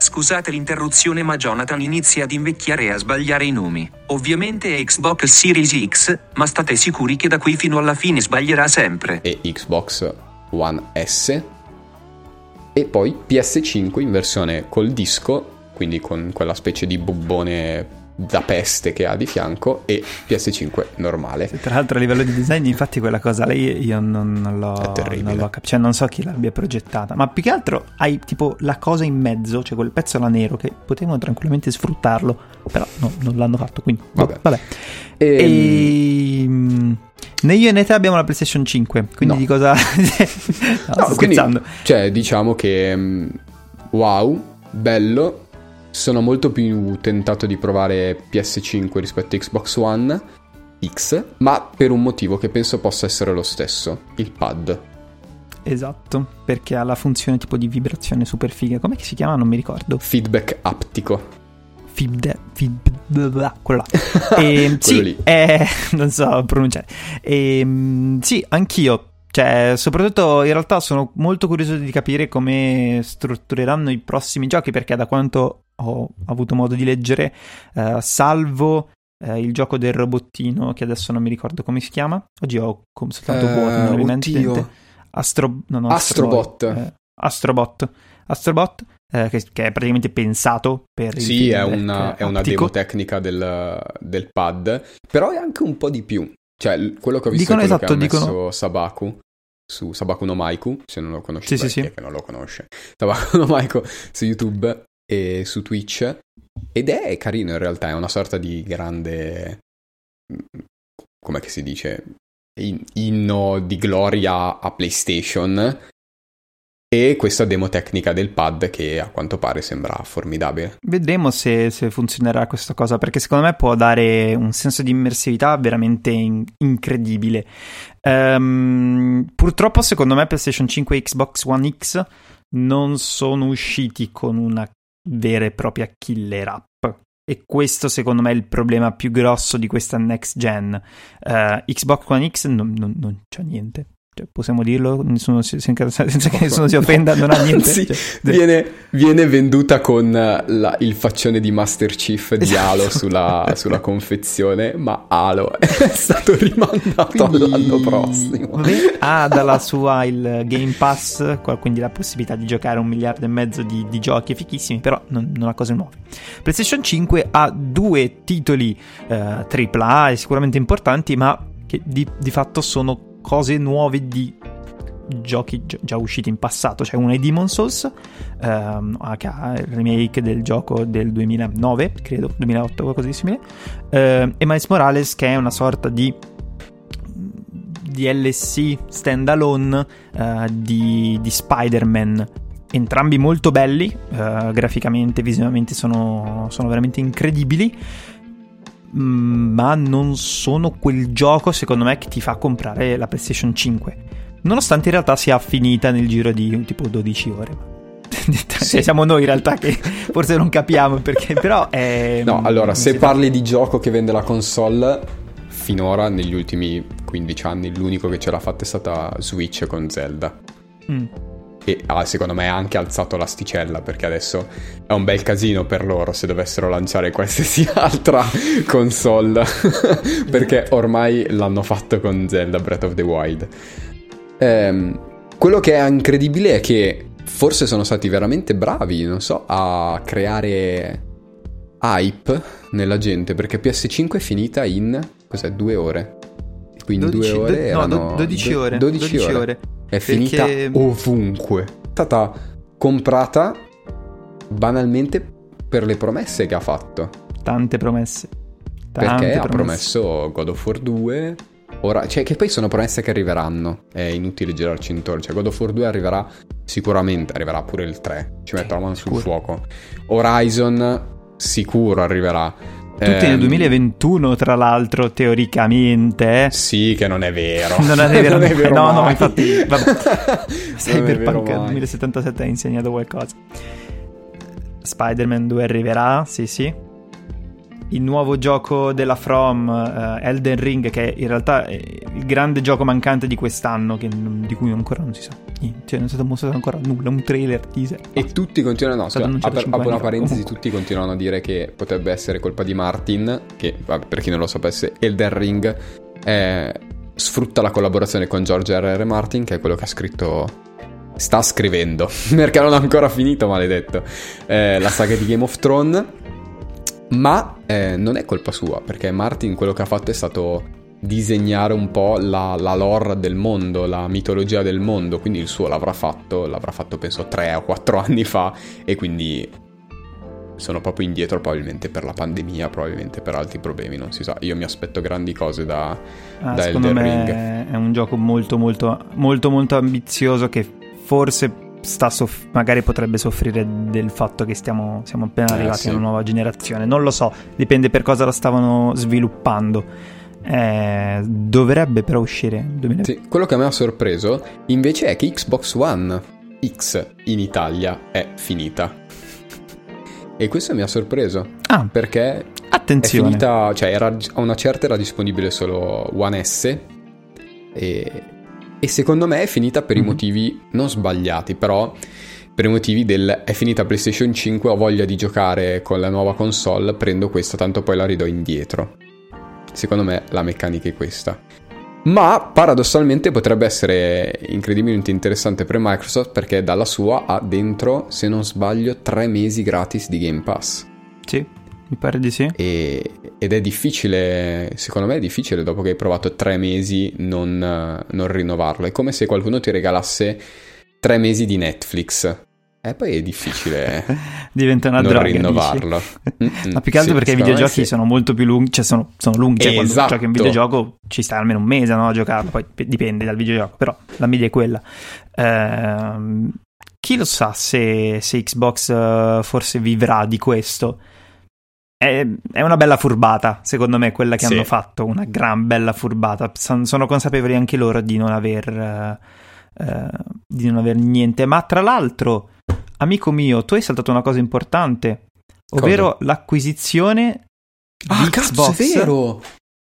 Scusate l'interruzione ma Jonathan inizia ad invecchiare e a sbagliare i nomi. Ovviamente è Xbox Series X, ma state sicuri che da qui fino alla fine sbaglierà sempre. E Xbox One S. E poi PS5 in versione col disco, quindi con quella specie di bubbone da peste che ha di fianco e PS5 normale. Tra l'altro a livello di design infatti quella cosa lei io non, non l'ho, non l'ho capito, cioè non so chi l'abbia progettata, ma più che altro hai tipo la cosa in mezzo, cioè quel pezzo là nero che potevano tranquillamente sfruttarlo, però no, non l'hanno fatto, quindi vabbè. vabbè. Ehm, e... e... Né io né te abbiamo la PlayStation 5, quindi no. di cosa... no, no quindi, cioè diciamo che mm, wow, bello, sono molto più tentato di provare PS5 rispetto a Xbox One X, ma per un motivo che penso possa essere lo stesso, il pad. Esatto, perché ha la funzione tipo di vibrazione super figa. Come si chiama? Non mi ricordo. Feedback aptico. Feedback... Feed, quello là. E, quello sì, lì. Eh, non so pronunciare. E, ehm, sì, anch'io cioè, soprattutto in realtà sono molto curioso di capire come struttureranno i prossimi giochi, perché da quanto ho avuto modo di leggere, eh, salvo eh, il gioco del robottino, che adesso non mi ricordo come si chiama. Oggi ho soltanto uh, vuoto, mi mente. Astro, no, no, Astrobot. Eh, Astrobot. Astrobot. Eh, che, che, è praticamente pensato per Sì, è una, è una, demo tecnica del, del, pad, però è anche un po' di più. Cioè, quello che ho visto dicono, è quello esatto, che ha messo dicono... Sabaku su Sabaku no Maiku, se non lo conosci, sì, sì, sì. che non lo conosce. Sabaku no Maiku su YouTube e su Twitch ed è carino in realtà, è una sorta di grande come si dice inno di gloria a PlayStation e questa demo tecnica del pad che a quanto pare sembra formidabile. Vedremo se, se funzionerà questa cosa perché secondo me può dare un senso di immersività veramente in- incredibile. Um, purtroppo secondo me PlayStation 5 e Xbox One X non sono usciti con una vera e propria killer app. E questo secondo me è il problema più grosso di questa next gen. Uh, Xbox One X non, non, non c'è niente. Cioè, possiamo dirlo nessuno si, senza, che nessuno si offenda, non ha niente. Sì, cioè, viene, viene, venduta con la, il faccione di Master Chief di esatto. Halo sulla, sulla, confezione, ma Halo è stato rimandato quindi, all'anno prossimo. Ha dalla sua il Game Pass, quindi la possibilità di giocare un miliardo e mezzo di, di giochi fichissimi, però non, non, ha cose nuove. PlayStation 5 ha due titoli eh, AAA sicuramente importanti, ma che di, di fatto sono cose nuove di giochi già usciti in passato. C'è cioè uno è Demon Souls, ehm, ha il remake del gioco del 2009, credo, 2008 o qualcosa di simile, ehm, e Miles Morales che è una sorta di DLC standalone eh, di, di Spider-Man entrambi molto belli, eh, graficamente, visivamente sono, sono veramente incredibili. Mm, ma non sono quel gioco secondo me che ti fa comprare la PlayStation 5 nonostante in realtà sia finita nel giro di tipo 12 ore sì. siamo noi in realtà che forse non capiamo perché però è no allora se parli di gioco che vende la console finora negli ultimi 15 anni l'unico che ce l'ha fatta è stata Switch con Zelda. Mm. E ha secondo me anche alzato l'asticella perché adesso è un bel casino per loro se dovessero lanciare qualsiasi altra console perché ormai l'hanno fatto con Zelda Breath of the Wild. Ehm, quello che è incredibile è che forse sono stati veramente bravi, non so, a creare hype nella gente perché PS5 è finita in cos'è due ore quindi 12, due ore do, erano no, 12 ore 12, 12 ore. ore. È perché... finita ovunque è stata comprata banalmente per le promesse che ha fatto tante promesse tante perché promesse. ha promesso God of War 2 Ora, cioè, che poi sono promesse che arriveranno. È inutile girarci intorno. Cioè, God of War 2 arriverà sicuramente, arriverà pure il 3. Ci metto la mano sul fuoco. Horizon sicuro arriverà. Tutti eh, nel 2021, ehm, tra l'altro, teoricamente. Sì, che non è vero. non è vero, non è vero no, mai. no, infatti. Cyberpunk 2077 ha insegnato qualcosa. Spider-Man 2 arriverà, sì, sì il nuovo gioco della From, uh, Elden Ring, che in realtà è il grande gioco mancante di quest'anno, che, di cui ancora non si sa niente, cioè non è stato mostrato ancora nulla, un trailer, teaser. E tutti continuano, no, scusa, apro ap- una parentesi, fa. tutti continuano a dire che potrebbe essere colpa di Martin, che vabbè, per chi non lo sapesse, Elden Ring è, sfrutta la collaborazione con George R.R. Martin, che è quello che ha scritto sta scrivendo, perché non ha ancora finito, maledetto, eh, la saga di Game of Thrones ma eh, non è colpa sua, perché Martin quello che ha fatto è stato disegnare un po' la, la, lore del mondo, la mitologia del mondo, quindi il suo l'avrà fatto, l'avrà fatto penso 3 o 4 anni fa e quindi sono proprio indietro probabilmente per la pandemia, probabilmente per altri problemi, non si sa. Io mi aspetto grandi cose da, ah, da Elden Ring. È un gioco molto molto molto molto ambizioso che forse soff- magari potrebbe soffrire del fatto che stiamo, siamo appena eh, arrivati sì. a una nuova generazione. Non lo so, dipende per cosa la stavano sviluppando. Eh, dovrebbe però uscire. 2000... Sì, quello che a me ha sorpreso invece è che Xbox One X in Italia è finita. E questo mi ha sorpreso. Ah, perché attenzione. È finita, cioè era, a una certa era disponibile solo One S e e secondo me è finita per mm-hmm. i mhm. motivi non sbagliati, però per i motivi del è finita PlayStation 5, ho voglia di giocare con la nuova console, prendo questa, tanto poi la ridò indietro. Secondo me la meccanica è questa. Ma paradossalmente potrebbe essere incredibilmente interessante per Microsoft perché dalla sua ha dentro, se non sbaglio, tre mesi gratis di Game Pass. Sì, mi pare di sì. E, ed è difficile, secondo me è difficile dopo che hai provato tre mesi non, non rinnovarlo. È come se qualcuno ti regalasse tre mesi di Netflix. E poi è difficile Diventa una non droga, rinnovarlo. Ma più che altro sì, perché i videogiochi sì. sono molto più lunghi, cioè sono, sono lunghi, cioè esatto. quando giochi un videogioco ci sta almeno un mese no, a giocarlo, poi dipende dal videogioco, però la media è quella. Ehm, chi lo sa se, se Xbox uh, forse vivrà di questo? È, è, una bella furbata, secondo me, quella che sì. hanno fatto, una gran bella furbata. Sono consapevoli anche loro di non aver, uh, uh, di non aver niente. Ma tra l'altro, amico mio, tu hai saltato una cosa importante, ovvero cosa? l'acquisizione ah, di cazzo, Xbox. è vero!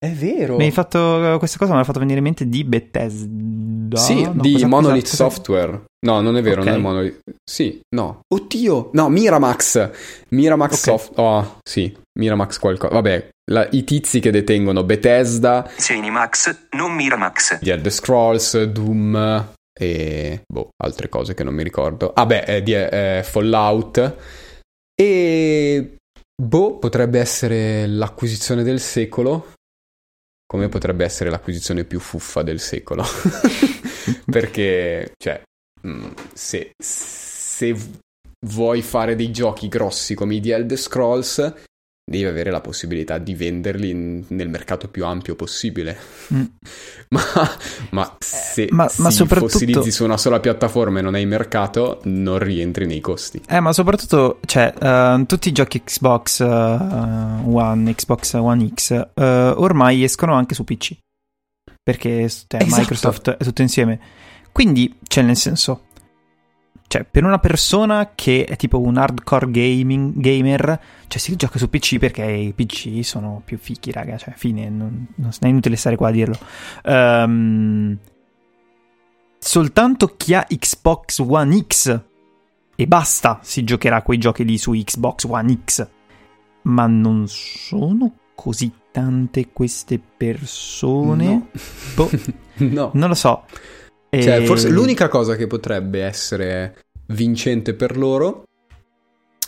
È vero. Mi hai fatto questa cosa, mi ha fatto venire in mente di Bethesda. Sì, no, di Monolith cosa, Software. No, non è vero, okay. non è Monolith. Sì, no. Oddio, no, Miramax. Miramax okay. Soft. Oh, sì, Miramax qualcosa. Vabbè, la, i tizi che detengono Bethesda. Cinemax, non Miramax. The Elder Scrolls, Doom e boh, altre cose che non mi ricordo. Ah beh, eh, di, eh, Fallout. E boh, potrebbe essere l'acquisizione del secolo come potrebbe essere l'acquisizione più fuffa del secolo. Perché, cioè, mm, se, se, vuoi fare dei giochi grossi come i The Elder Scrolls, devi avere la possibilità di venderli in, nel mercato più ampio possibile. Mm. ma, ma, se eh, ma, ma si soprattutto... fossilizzi su una sola piattaforma e non hai mercato, non rientri nei costi. Eh, ma soprattutto, cioè, uh, tutti i giochi Xbox uh, One, Xbox One X, uh, ormai escono anche su PC. Perché cioè, esatto. Microsoft è tutto insieme. Quindi, cioè, nel senso, cioè, per una persona che è tipo un hardcore gaming, gamer, cioè si gioca su PC perché i PC sono più fichi, raga. Cioè, fine, non, non è inutile stare qua a dirlo. Um, soltanto chi ha Xbox One X e basta si giocherà quei giochi lì su Xbox One X. Ma non sono così tante queste persone? No. Boh, no. non lo so. Cioè, E- forse l'unica cosa che potrebbe essere vincente per loro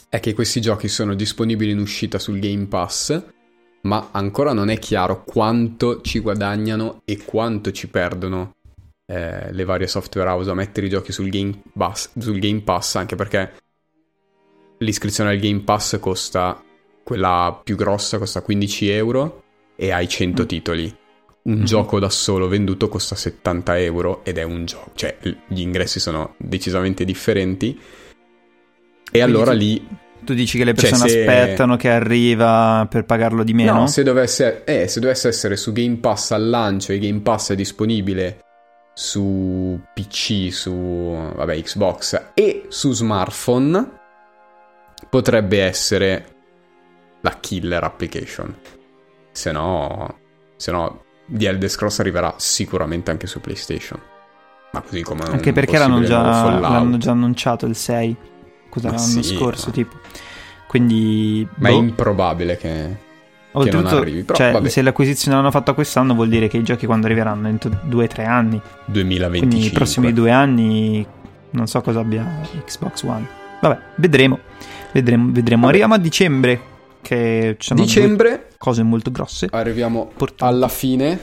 è che questi giochi sono disponibili in uscita sul Game Pass, ma ancora non è chiaro quanto ci guadagnano e quanto ci perdono eh, le varie software house a mettere i giochi sul Game, Pass, sul Game Pass, anche perché l'iscrizione al Game Pass costa, quella più grossa costa 15 euro e hai 100 titoli. Un Mhm. gioco da solo venduto costa 70 euro ed è un gioco, cioè gli ingressi sono decisamente differenti. E allora tu- lì Tu dici che le Cioè, persone se- aspettano che arriva per pagarlo di meno? No, se dovesse, eh, se dovesse essere su Game Pass al lancio e Game Pass è disponibile su PC, su vabbè, Xbox e su smartphone, potrebbe essere la killer application. Se no, se no The Elder Scrolls arriverà sicuramente anche su PlayStation. Ma così come Anche perché l'hanno già, l'hanno già annunciato il 6. Cosa l'anno sì, scorso, ma- tipo. Quindi. Ma è boh. improbabile che... Oltretutto, arrivi, però cioè, vabbè. se l'acquisizione l'hanno fatta quest'anno, vuol dire che i giochi quando arriveranno entro 2-3 anni. 2025. Quindi i prossimi due anni non so cosa abbia Xbox One. Vabbè, vedremo. Vedremo, vedremo. Vabbè. Arriviamo a dicembre. Sono due Dicembre cose molto grosse. arriviamo Importanti. alla fine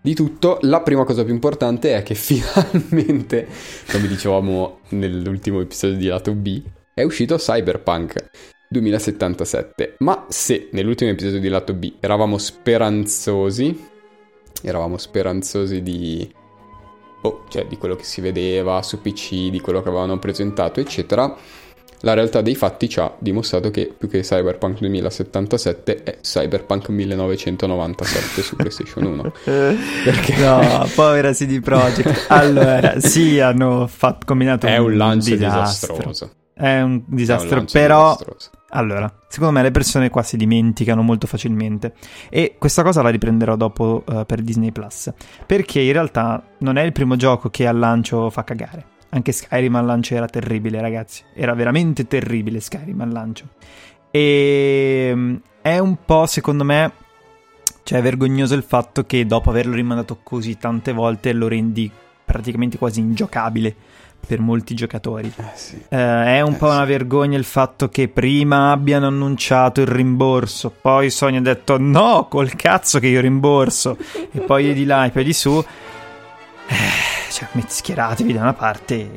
di tutto. La prima cosa più importante è che finalmente, come dicevamo nell'ultimo episodio di Lato B, è uscito Cyberpunk 2077. Ma se nell'ultimo episodio di Lato B eravamo speranzosi, eravamo speranzosi di... Oh, cioè di quello che si vedeva su PC, di quello che avevano presentato, eccetera. La realtà dei fatti ci ha dimostrato che più che Cyberpunk 2077 è Cyberpunk 1997 su PlayStation 1. Perché? No, povera CD Projekt. Allora, sì, hanno fatto, combinato È un lancio disastro. disastroso. È un È un disastro, però disastroso. Allora, secondo me le persone qua si dimenticano molto facilmente e questa cosa la riprenderò dopo eh, per Disney Plus, perché in realtà non è il primo gioco che al lancio fa cagare. Anche Skyrim al lancio era terribile, ragazzi. Era veramente terribile Skyrim al lancio. E mm, è un po', secondo me, cioè vergognoso il fatto che dopo averlo rimandato così tante volte lo rendi praticamente quasi ingiocabile per molti giocatori. Eh sì. Eh, è un Eh, po' sì. una vergogna il fatto che prima abbiano annunciato il rimborso, poi Sony ha detto no, col cazzo che io rimborso, e poi di là e poi di su. Cioè, met- schieratevi da una parte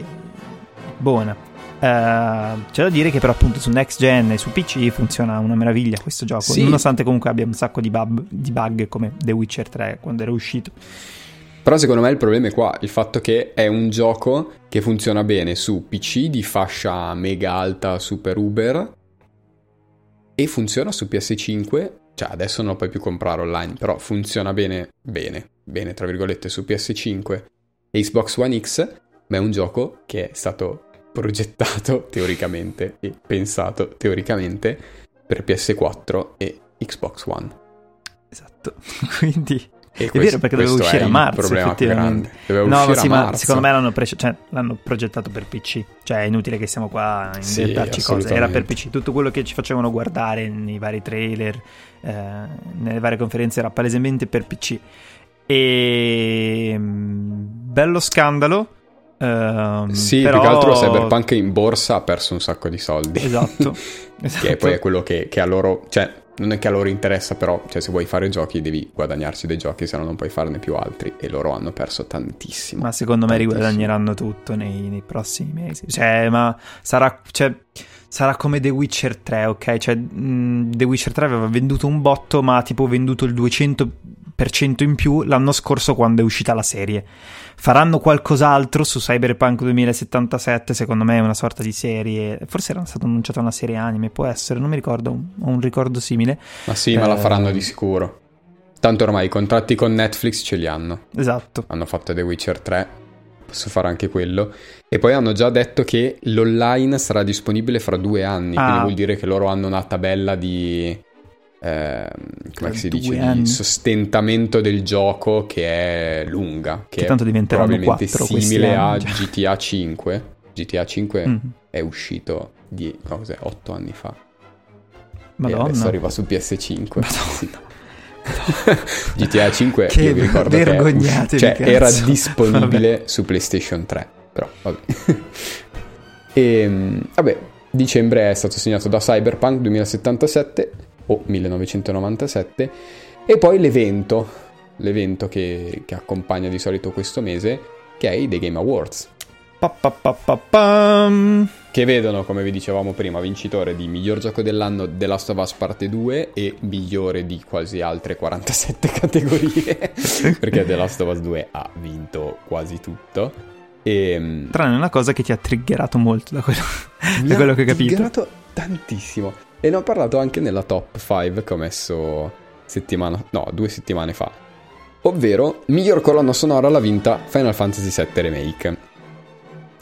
buona. Eh, c'è da dire che però appunto su next gen e su PC funziona una meraviglia questo gioco, Sì. nonostante comunque abbia un sacco di bug, di bug come The Witcher 3 quando era uscito. Però secondo me il problema è qua, il fatto che è un gioco che funziona bene su PC di fascia mega alta super uber e funziona su PS5, cioè adesso non lo puoi più comprare online, però funziona bene, bene, bene tra virgolette su PS5 e Xbox One X, ma è un gioco che è stato progettato teoricamente e pensato teoricamente per PS4 e Xbox One. Esatto, quindi... E È vero, perché doveva uscire a marzo, effettivamente. No, ma sì, ma secondo me l'hanno, pre- cioè, l'hanno progettato per PC. Cioè, è inutile che stiamo qua a Sì, inventarci cose. Era per. PC. Tutto quello che ci facevano guardare nei vari trailer, eh, nelle varie conferenze, era palesemente per PC. E. Bello scandalo. ehm, Sì, però... più che altro Cyberpunk in borsa ha perso un sacco di soldi. Esatto. esatto. che poi è quello che, che a loro... Cioè, non è che a loro interessa, però, cioè, se vuoi fare giochi devi guadagnarsi dei giochi, se no non puoi farne più altri. E loro hanno perso tantissimo. Ma secondo me Tantissimo. riguadagneranno tutto nei, nei prossimi mesi. Cioè, ma sarà, cioè, sarà come The Witcher 3, ok? Cioè, mh, The Witcher 3 aveva venduto un botto, ma tipo venduto il 200% in più l'anno scorso quando è uscita la serie. Faranno qualcos'altro su Cyberpunk 2077, secondo me è una sorta di serie. Forse era stata annunciata una serie anime, può essere, non mi ricordo, ho un ricordo simile. Ma sì, ma la Eh, faranno di sicuro. Tanto ormai i contratti con Netflix ce li hanno. Esatto. Hanno fatto The Witcher 3. posso fare anche quello. E poi hanno già detto che l'online sarà disponibile fra due anni, Ah. quindi vuol dire che loro hanno una tabella di... ehm, come si dice? anni. Sostentamento del gioco che è lunga, che, Che è tanto diventeranno probabilmente simile a anni. GTA 5. GTA 5 Mm. è uscito di, no, cos'è, 8 anni fa. E Madonna. adesso arriva su PS5. Sì. GTA 5 Che io vi ricordo che è usci- cioè, era disponibile su PlayStation 3, però vabbè. e mm, vabbè, dicembre è stato segnato da Cyberpunk 2077 o 1997 e poi l'evento, l'evento che, che accompagna di solito questo mese che è i The Game Awards. Pa, pa, pa. Che vedono, come vi dicevamo prima, vincitore di miglior gioco dell'anno The Last of Us Parte 2 e migliore di quasi altre 47 categorie. perché The Last of Us 2 ha vinto quasi tutto. E mm, Tranne una cosa che ti ha triggerato molto da quello, mi da ha quello che ho capito. triggerato tantissimo. E ne ho parlato anche nella top 5 che ho messo settimana, no, due settimane fa. Ovvero, miglior colonna sonora l'ha vinta Final Fantasy VII Remake.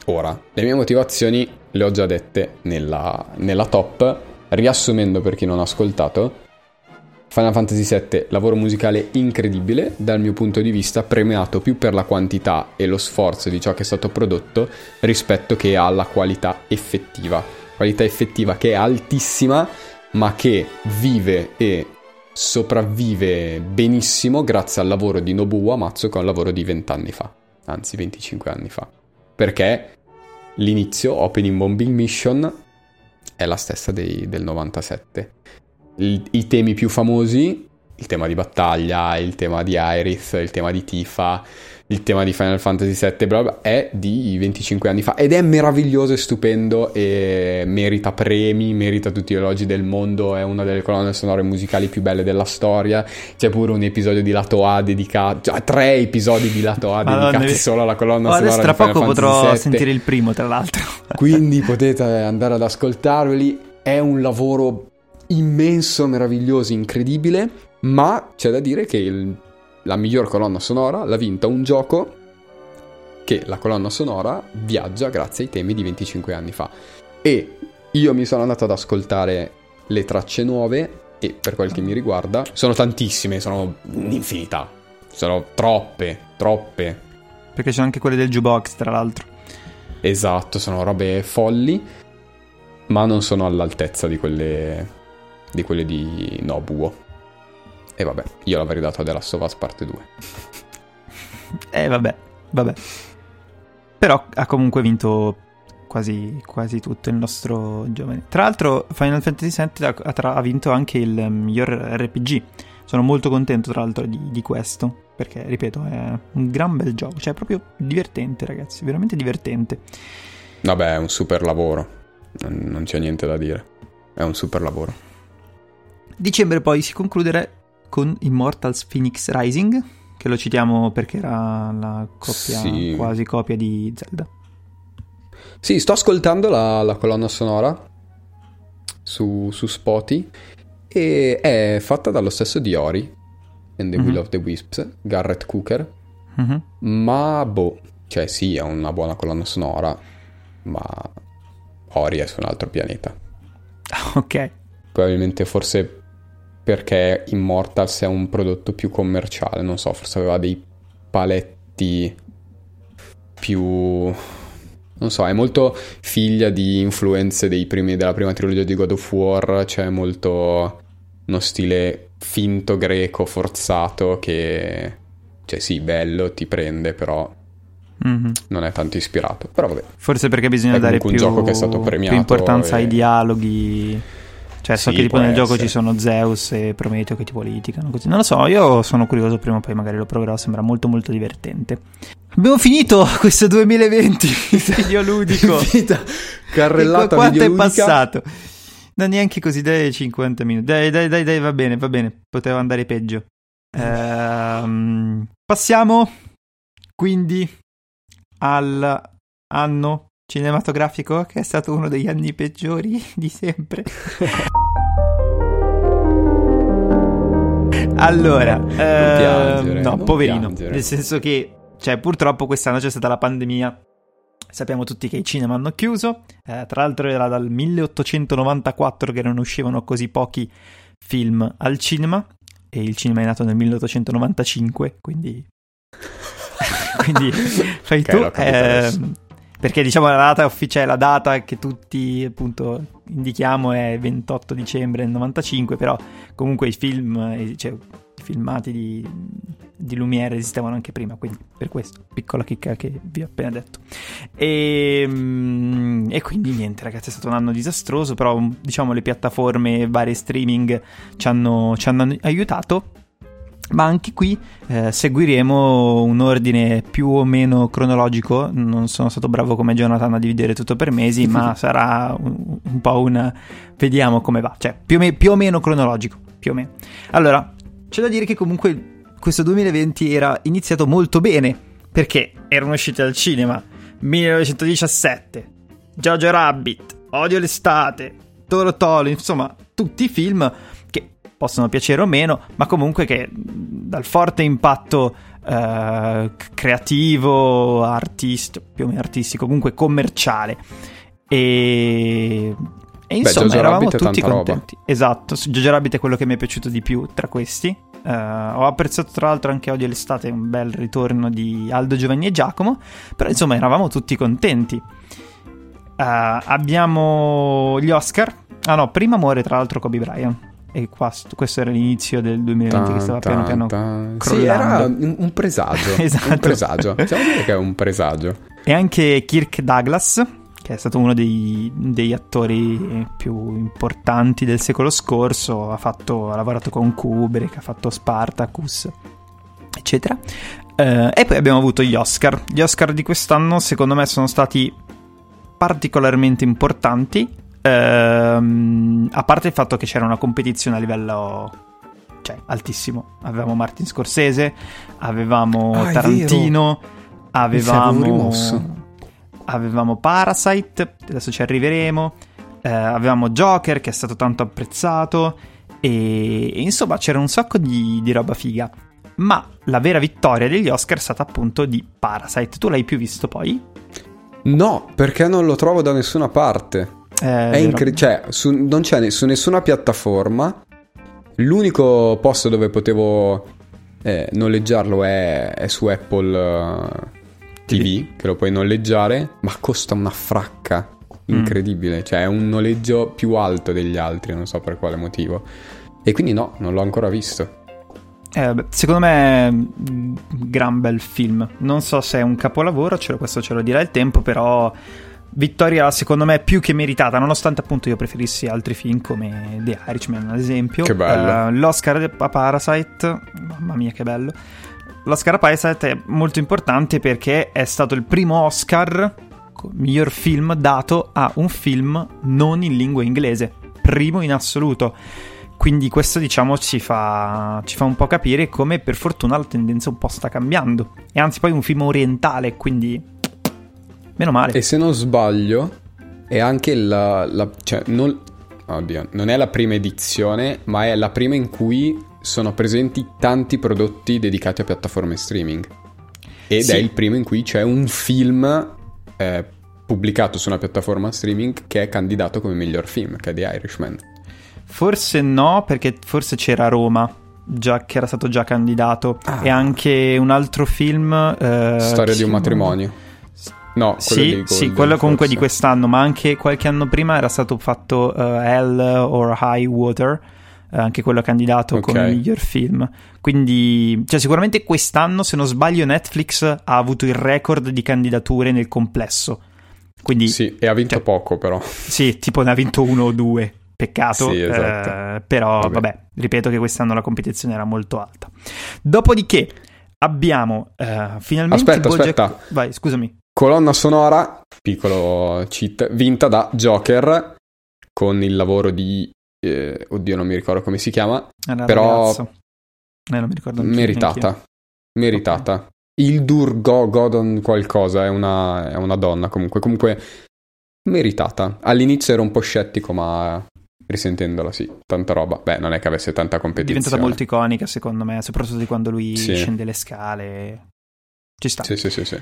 Ora, le mie motivazioni le ho già dette nella, nella top, riassumendo per chi non ha ascoltato. Final Fantasy VII, lavoro musicale incredibile, dal mio punto di vista premiato più per la quantità e lo sforzo di ciò che è stato prodotto rispetto che alla qualità effettiva. Qualità effettiva che è altissima, ma che vive e sopravvive benissimo grazie al lavoro di Nobuo Uematsu che è un lavoro di 20 anni fa, anzi 25 anni fa. Perché l'inizio, Opening Bombing Mission, è la stessa dei- del 97. Il- I temi più famosi, il tema di battaglia, il tema di Aerith, il tema di Tifa, il tema di Final Fantasy VII, bla bla, è di 25 anni fa ed è meraviglioso e stupendo e merita premi, merita tutti gli elogi del mondo, è una delle colonne sonore musicali più belle della storia. C'è pure un episodio di lato A dedicato, cioè tre episodi di lato A Madonna, dedicati vi- solo alla colonna Oh, sonora tra poco potrò VII. sentire il primo, tra l'altro. Quindi potete andare ad ascoltarveli. È un lavoro immenso, meraviglioso, incredibile. Ma c'è da dire che il- la miglior colonna sonora l'ha vinta un gioco che la colonna sonora viaggia grazie ai temi di 25 anni fa. E io mi sono andato ad ascoltare le tracce nuove e per quel che mi riguarda sono tantissime, sono un'infinità. Sono troppe, troppe. Perché c'è anche quelle del jukebox, tra l'altro. Esatto, sono robe folli, ma non sono all'altezza di quelle di, quelle di Nobuo. E vabbè, io l'avrei dato a The Last of Us parte 2. Eh, vabbè, vabbè. Però ha comunque vinto quasi, quasi tutto il nostro giovane. Tra l'altro, Final Fantasy VII ha, tra- ha vinto anche il miglior RPG. Sono molto contento, tra l'altro, di, di questo. Perché, ripeto, è un gran bel gioco. Cioè, è proprio divertente, ragazzi. Veramente divertente. Vabbè, è un super lavoro. Non, non c'è niente da dire. È un super lavoro. Dicembre poi si concluderà con Immortals Phoenix Rising. Che lo citiamo perché era la coppia, Sì. quasi copia di Zelda. Sì, sto ascoltando la, la colonna sonora su, su Spotify e è fatta dallo stesso di Ori and the Will Mhm. of the Wisps, Garrett Cooker. Mhm. Ma boh, cioè sì, è una buona colonna sonora, ma Ori è su un altro pianeta. Ok. Probabilmente forse perché Immortals è un prodotto più commerciale, non so, forse aveva dei paletti più... Non so, è molto figlia di influenze dei primi- della prima trilogia di God of War, c'è molto uno stile finto greco forzato che... Cioè sì, bello, ti prende, però Mhm. non è tanto ispirato. Però vabbè, Forse perché bisogna dare più, un gioco che è stato più importanza e- ai dialoghi. Cioè, so Sì, che tipo nel gioco essere. ci sono Zeus e Prometeo che tipo litigano così. Non lo so, io sono curioso, prima o poi magari lo proverò, sembra molto molto divertente. Abbiamo finito questo 2020 videoludico. Qu- carrellata Quanto è passato? Non neanche così, dai 50 minuti. Dai, dai, dai, dai, va bene, va bene. Poteva andare peggio. Ehm, passiamo quindi al anno cinematografico che è stato uno degli anni peggiori di sempre. Allora, ehm, no, poverino, piangere. nel senso che cioè purtroppo quest'anno c'è stata la pandemia. Sappiamo tutti che i cinema hanno chiuso, eh, tra l'altro era dal 1894 che non uscivano così pochi film al cinema e il cinema è nato nel 1895, quindi quindi fai okay, tu eh, perché diciamo la data ufficiale, la data che tutti appunto indichiamo è 28 dicembre del 95, però comunque i film, eh, cioè, i filmati di, di Lumiere esistevano anche prima, quindi per questo, piccola chicca che vi ho appena detto. E, mm, e quindi niente ragazzi, è stato un anno disastroso, però diciamo le piattaforme, varie streaming ci hanno, ci hanno aiutato ma anche qui eh, seguiremo un ordine più o meno cronologico. Non sono stato bravo come Jonathan a dividere tutto per mesi, ma sarà un, un, po' un. Vediamo come va. Cioè, più o, me, più o, meno cronologico. Più o meno. Allora, c'è da dire che comunque questo 2020 era iniziato molto bene. Perché erano usciti al cinema 1917, Jojo Rabbit, Odio l'estate, Toro Tolo, insomma, tutti i film possono piacere o meno, ma comunque che dal forte impatto eh, creativo, artistico, più o meno artistico, comunque commerciale. E, e insomma, Beh, eravamo Rabbit tutti contenti. Roba. Esatto, Jojo Rabbit è quello che mi è piaciuto di più tra questi. Uh, ho apprezzato tra l'altro anche Odio l'estate, un bel ritorno di Aldo Giovanni e Giacomo, però insomma eravamo tutti contenti. Uh, abbiamo gli Oscar. Ah no, prima muore tra l'altro Kobe Bryant. E qua, questo era l'inizio del 2020 tan, che stava piano piano tan. crollando. Sì, era un presagio. esatto. Un presagio. Possiamo dire che è un presagio. E anche Kirk Douglas, che è stato uno dei, degli attori più importanti del secolo scorso, ha, fatto, ha lavorato con Kubrick, ha fatto Spartacus, eccetera. Uh, e poi abbiamo avuto gli Oscar. Gli Oscar di quest'anno, secondo me, sono stati particolarmente importanti Ehm, a parte il fatto che c'era una competizione a livello cioè, altissimo. Avevamo Martin Scorsese, avevamo ah, Tarantino, avevamo, avevamo Parasite, adesso ci arriveremo. Eh, avevamo Joker che è stato tanto apprezzato. E, e insomma c'era un sacco di, di roba figa. Ma la vera vittoria degli Oscar è stata appunto di Parasite. Tu l'hai più visto poi? No, perché non lo trovo da nessuna parte. Eh, è incredibile, cioè, su, non c'è su nessuna piattaforma. L'unico posto dove potevo eh, noleggiarlo è, è, su Apple uh, TV, TV, che lo puoi noleggiare, ma costa una fracca mm. incredibile. Mm. Cioè, è un noleggio più alto degli altri, non so per quale motivo. E quindi no, non l'ho ancora visto. Eh, secondo me, gran bel film. Non so se è un capolavoro, questo ce lo dirà il tempo, però vittoria secondo me più che meritata, nonostante appunto io preferissi altri film come The Irishman ad esempio. Che bello. Uh, L'Oscar a Parasite, mamma mia che bello. L'Oscar a Parasite è molto importante perché è stato il primo Oscar, miglior film, dato a un film non in lingua inglese, primo in assoluto. Quindi questo diciamo ci fa, ci fa un po' capire come per fortuna la tendenza un po' sta cambiando. E anzi poi è un film orientale, quindi Meno male. E se non sbaglio, è anche la... la cioè, non, oddio, non è la prima edizione, ma è la prima in cui sono presenti tanti prodotti dedicati a piattaforme streaming. Ed sì. è il primo in cui c'è un film eh, pubblicato su una piattaforma streaming che è candidato come miglior film, che è The Irishman. Forse no, perché forse c'era Roma. Già, che era stato già candidato ah. e anche un altro film eh, Storia di un matrimonio No, sì, sì, quello comunque forse. di quest'anno, ma anche qualche anno prima era stato fatto uh, Hell or High Water, uh, anche quello candidato okay. come miglior film. Quindi, cioè, sicuramente quest'anno, se non sbaglio, Netflix ha avuto il record di candidature nel complesso. Quindi, sì, e ha vinto cioè, poco, però. Sì, tipo ne ha vinto uno o due. Peccato, sì, esatto. uh, però vabbè. vabbè. ripeto che quest'anno la competizione era molto alta. Dopodiché abbiamo finalmente aspetta, Bojack... aspetta. Vai, scusami. Colonna sonora, piccolo cheat, vinta da Joker con il lavoro di... Eh, oddio, non mi ricordo come si chiama. però... Eh, non mi ricordo meritata. Meritata. Okay. Il Durgo Godon qualcosa, è una, è una donna comunque. Comunque meritata. All'inizio ero un po' scettico, ma risentendola, sì, tanta roba. Beh, non è che avesse tanta competizione. È diventata molto iconica, secondo me, soprattutto di quando lui sì. scende le scale. ci sta. Sì, sì, sì, sì.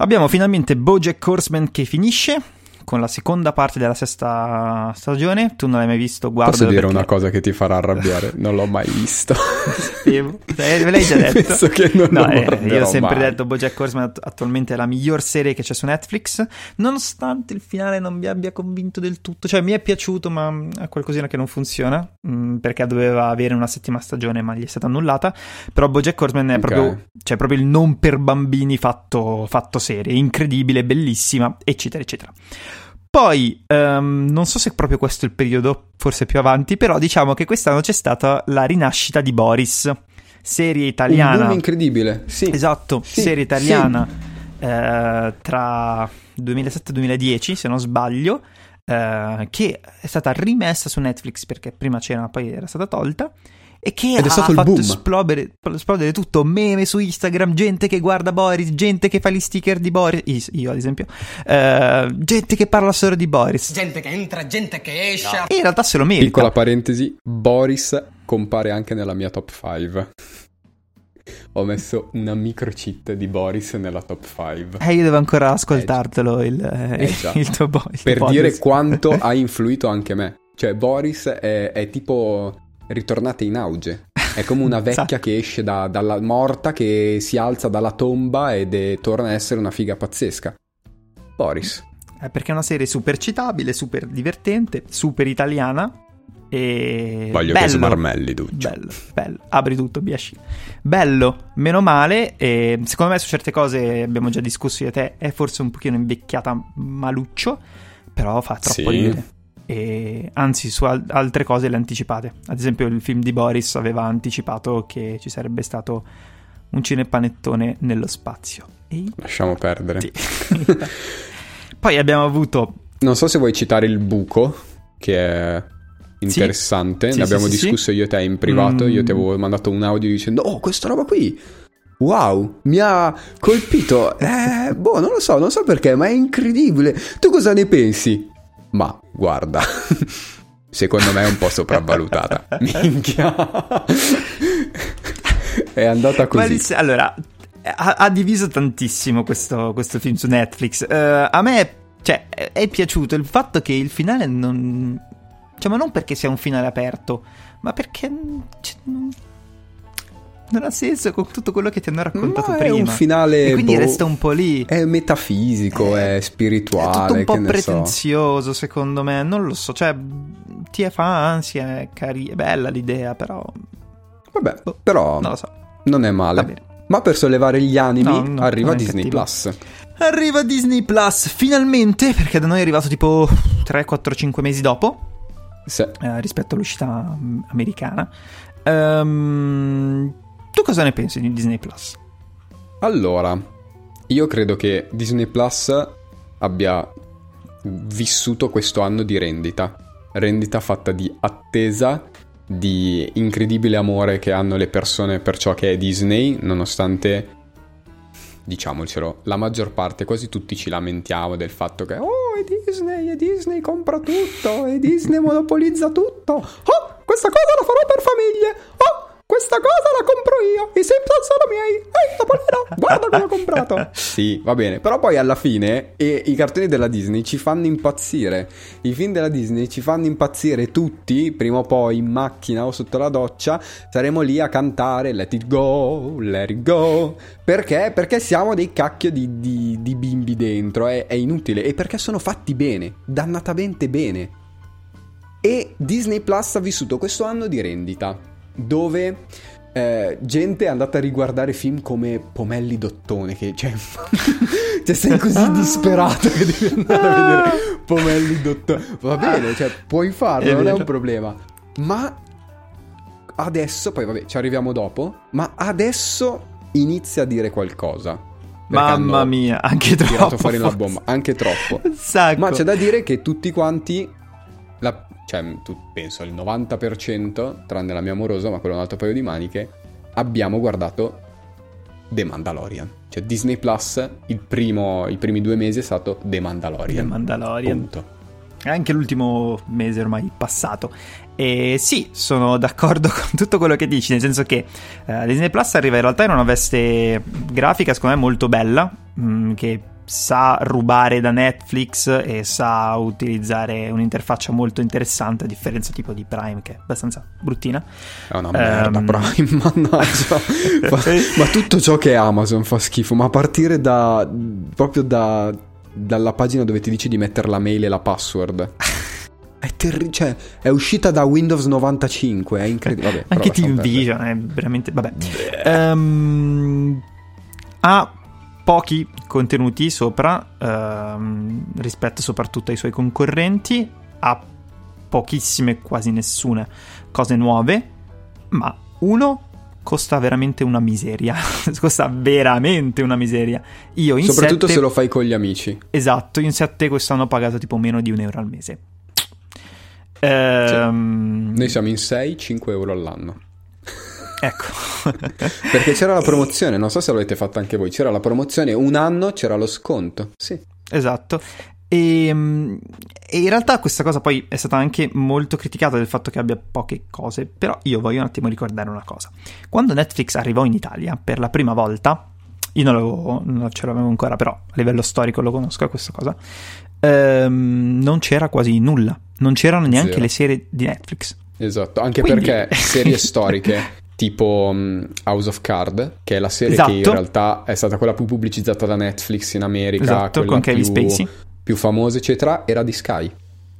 Abbiamo finalmente Bojack Horseman che finisce con la seconda parte della sesta stagione. Tu non l'hai mai visto? Guarda. Posso dire perché... una cosa che ti farà arrabbiare? Non l'ho mai visto. Sapevo. Eh, me l'hai già detto. Penso che non no, eh, io ho sempre mai. detto Bojack Horseman attualmente è la miglior serie che c'è su Netflix, nonostante il finale non mi abbia convinto del tutto. Cioè, mi è piaciuto, ma è qualcosina che non funziona, mh, perché doveva avere una settima stagione, ma gli è stata annullata. Però Bojack Horseman è Ok. proprio, cioè, proprio il non per bambini fatto, fatto serie, incredibile, bellissima, eccetera, eccetera. Poi, ehm, non so se proprio questo è il periodo, forse più avanti, però diciamo che quest'anno c'è stata la rinascita di Boris, serie Un italiana. boom incredibile. Sì. Esatto, Sì, serie italiana eh, tra 2007 e 2010, se non sbaglio, eh, che è stata rimessa su Netflix perché prima c'era, poi era stata tolta. E che Ed ha il fatto esplodere, esplodere tutto, meme su Instagram, gente che guarda Boris, gente che fa gli sticker di Boris, Is- io ad esempio, eh, gente che parla solo di Boris. Gente che entra, gente che esce. E in realtà se lo merita. Piccola parentesi, Boris compare anche nella mia top 5. Ho messo una micro cheat di Boris nella top 5. Eh, io devo ancora ascoltartelo il, Eh, già. il tuo bo- il per podcast. dire quanto ha influito anche me. Cioè, Boris è, è tipo ritornata in auge. È come una vecchia Esatto. che esce da- dalla morta, che si alza dalla tomba ed è- torna a essere una figa pazzesca. Boris. Eh, perché è una serie super citabile, super divertente, super italiana e Voglio bello, che smarmelli, Duccio. Bello, bello. Apri tutto, Biasci. Bello, meno male. E secondo me su certe cose abbiamo già discusso io e te. È forse un pochino invecchiata maluccio, però fa troppo Sì. ridere. E anzi, su al- altre cose le anticipate. Ad esempio, il film di Boris aveva anticipato che ci sarebbe stato un cinepanettone nello spazio. E Lasciamo perdere. sì. Poi abbiamo avuto Non so se vuoi citare il buco, che è interessante. Sì, ne sì, abbiamo discusso io e te in privato. Mm. Io ti avevo mandato un audio dicendo: Oh, questa roba qui. Wow, mi ha colpito. Eh, boh, non lo so, non so perché, ma è incredibile. Tu cosa ne pensi? Ma guarda, secondo me è un po' sopravvalutata. Minchia. è andata così. il- allora, ha, ha diviso tantissimo questo, questo film su Netflix. Eh, a me cioè, è, è piaciuto il fatto che il finale non. Cioè, ma non perché sia un finale aperto, ma perché. cioè, non, non ha senso con tutto quello che ti hanno raccontato Ma è prima. un finale, E quindi boh, resta un po' lì. È metafisico, è, È spirituale. tutto un po' ne so. pretenzioso, secondo me. Non lo so, cioè, ti fa ansia, è, cari- è bella l'idea, però. Vabbè, Boh, però Non lo so. non è male. Ma per sollevare gli animi No, no, arriva è Disney cattivo. Plus. Arriva Disney Plus finalmente, perché da noi è arrivato tipo 3, 4, 5 mesi dopo. Se- eh, rispetto all'uscita mm, americana. Ehm, tu cosa ne pensi di Disney Plus? Allora, io credo che Disney Plus abbia vissuto questo anno di rendita. Rendita fatta di attesa, di incredibile amore che hanno le persone per ciò che è Disney, nonostante, diciamocelo, la maggior parte, quasi tutti ci lamentiamo del fatto che, oh, è Disney, è Disney, compra tutto, è Disney, monopolizza tutto. Oh, questa cosa la farò per famiglie. Oh, questa cosa la compro io. I Simpson sono miei. Ehi, Topolino, guarda cosa ho comprato. sì, va bene. Però poi alla fine e, i cartoni della Disney ci fanno impazzire. I film della Disney ci fanno impazzire tutti. Prima o poi in macchina o sotto la doccia saremo lì a cantare Let it go, let it go. Perché? Perché siamo dei cacchio di, di- di bimbi dentro. È, è inutile. E perché sono fatti bene. Dannatamente bene. E Disney Plus ha vissuto questo anno di rendita dove eh, gente è andata a riguardare film come Pomelli Dottone che cioè, cioè sei così disperato che devi andare a vedere Pomelli Dottone va bene cioè puoi farlo È non è vero. un problema ma adesso poi vabbè ci arriviamo dopo ma adesso inizia a dire qualcosa Mamma mia, anche troppo. tirato fuori la forse. bomba anche troppo ma c'è da dire che tutti quanti, cioè tu, penso il 90%, tranne la mia amorosa, ma quello è un altro paio di maniche, abbiamo guardato The Mandalorian. Cioè Disney Plus, il primo, i primi due mesi è stato The Mandalorian. The Mandalorian. Punto. anche l'ultimo mese ormai passato. E sì, sono d'accordo con tutto quello che dici, nel senso che uh, Disney Plus arriva in realtà in una veste grafica, secondo me, molto bella, mh, mm, che sa rubare da Netflix e sa utilizzare un'interfaccia molto interessante, a differenza tipo di Prime, che è abbastanza bruttina. È una merda um... Prime, mannaggia. ma, ma tutto ciò che è Amazon fa schifo, ma a partire da proprio da, dalla pagina dove ti dice di mettere la mail e la password. È terribile, cioè, è uscita da Windows 95, è incredibile. Vabbè, Anche Team Vision è veramente... Vabbè. Um, ha pochi contenuti sopra ehm, rispetto soprattutto ai suoi concorrenti, ha pochissime, quasi nessune cose nuove, ma uno costa veramente una miseria. costa veramente una miseria. Io in Soprattutto sette... se lo fai con gli amici. Esatto, in 7 quest'anno ho pagato tipo meno di un euro al mese. Ehm... Noi siamo in 6, 5 euro all'anno. Ecco. Perché c'era la promozione, non so se l'avete fatta anche voi, c'era la promozione, un anno c'era lo sconto. Sì. Esatto. E, ehm, e, in realtà questa cosa poi è stata anche molto criticata del fatto che abbia poche cose, però io voglio un attimo ricordare una cosa. Quando Netflix arrivò in Italia per la prima volta, io non, l'avevo, non ce l'avevo ancora, però a livello storico lo conosco questa cosa, ehm, non c'era quasi nulla, non c'erano neanche Zero. le serie di Netflix. Esatto, anche Quindi... perché serie storiche tipo um, House of Card, che è la serie esatto. che in realtà è stata quella più pubblicizzata da Netflix in America, esatto, con Kevin più, Spacey. più famosa, eccetera, era di Sky.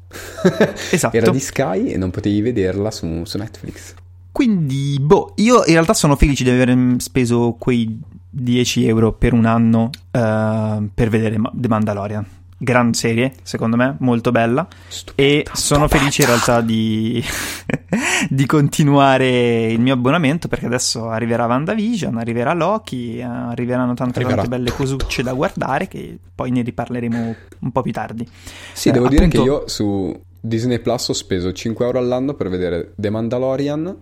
esatto. Era di Sky e non potevi vederla su, su Netflix. Quindi, boh, io in realtà sono felice di aver speso quei 10 euro per un anno uh, per vedere The Mandalorian gran serie, secondo me, molto bella. Stupenda, e sono stupenda. felice in realtà di, di, continuare il mio abbonamento perché adesso arriverà WandaVision, arriverà Loki, arriveranno tante, arriverà. tante belle cosucce da guardare che poi ne riparleremo un po' più tardi. Sì, eh, devo appunto... dire che io su Disney Plus ho speso 5 euro all'anno per vedere The Mandalorian,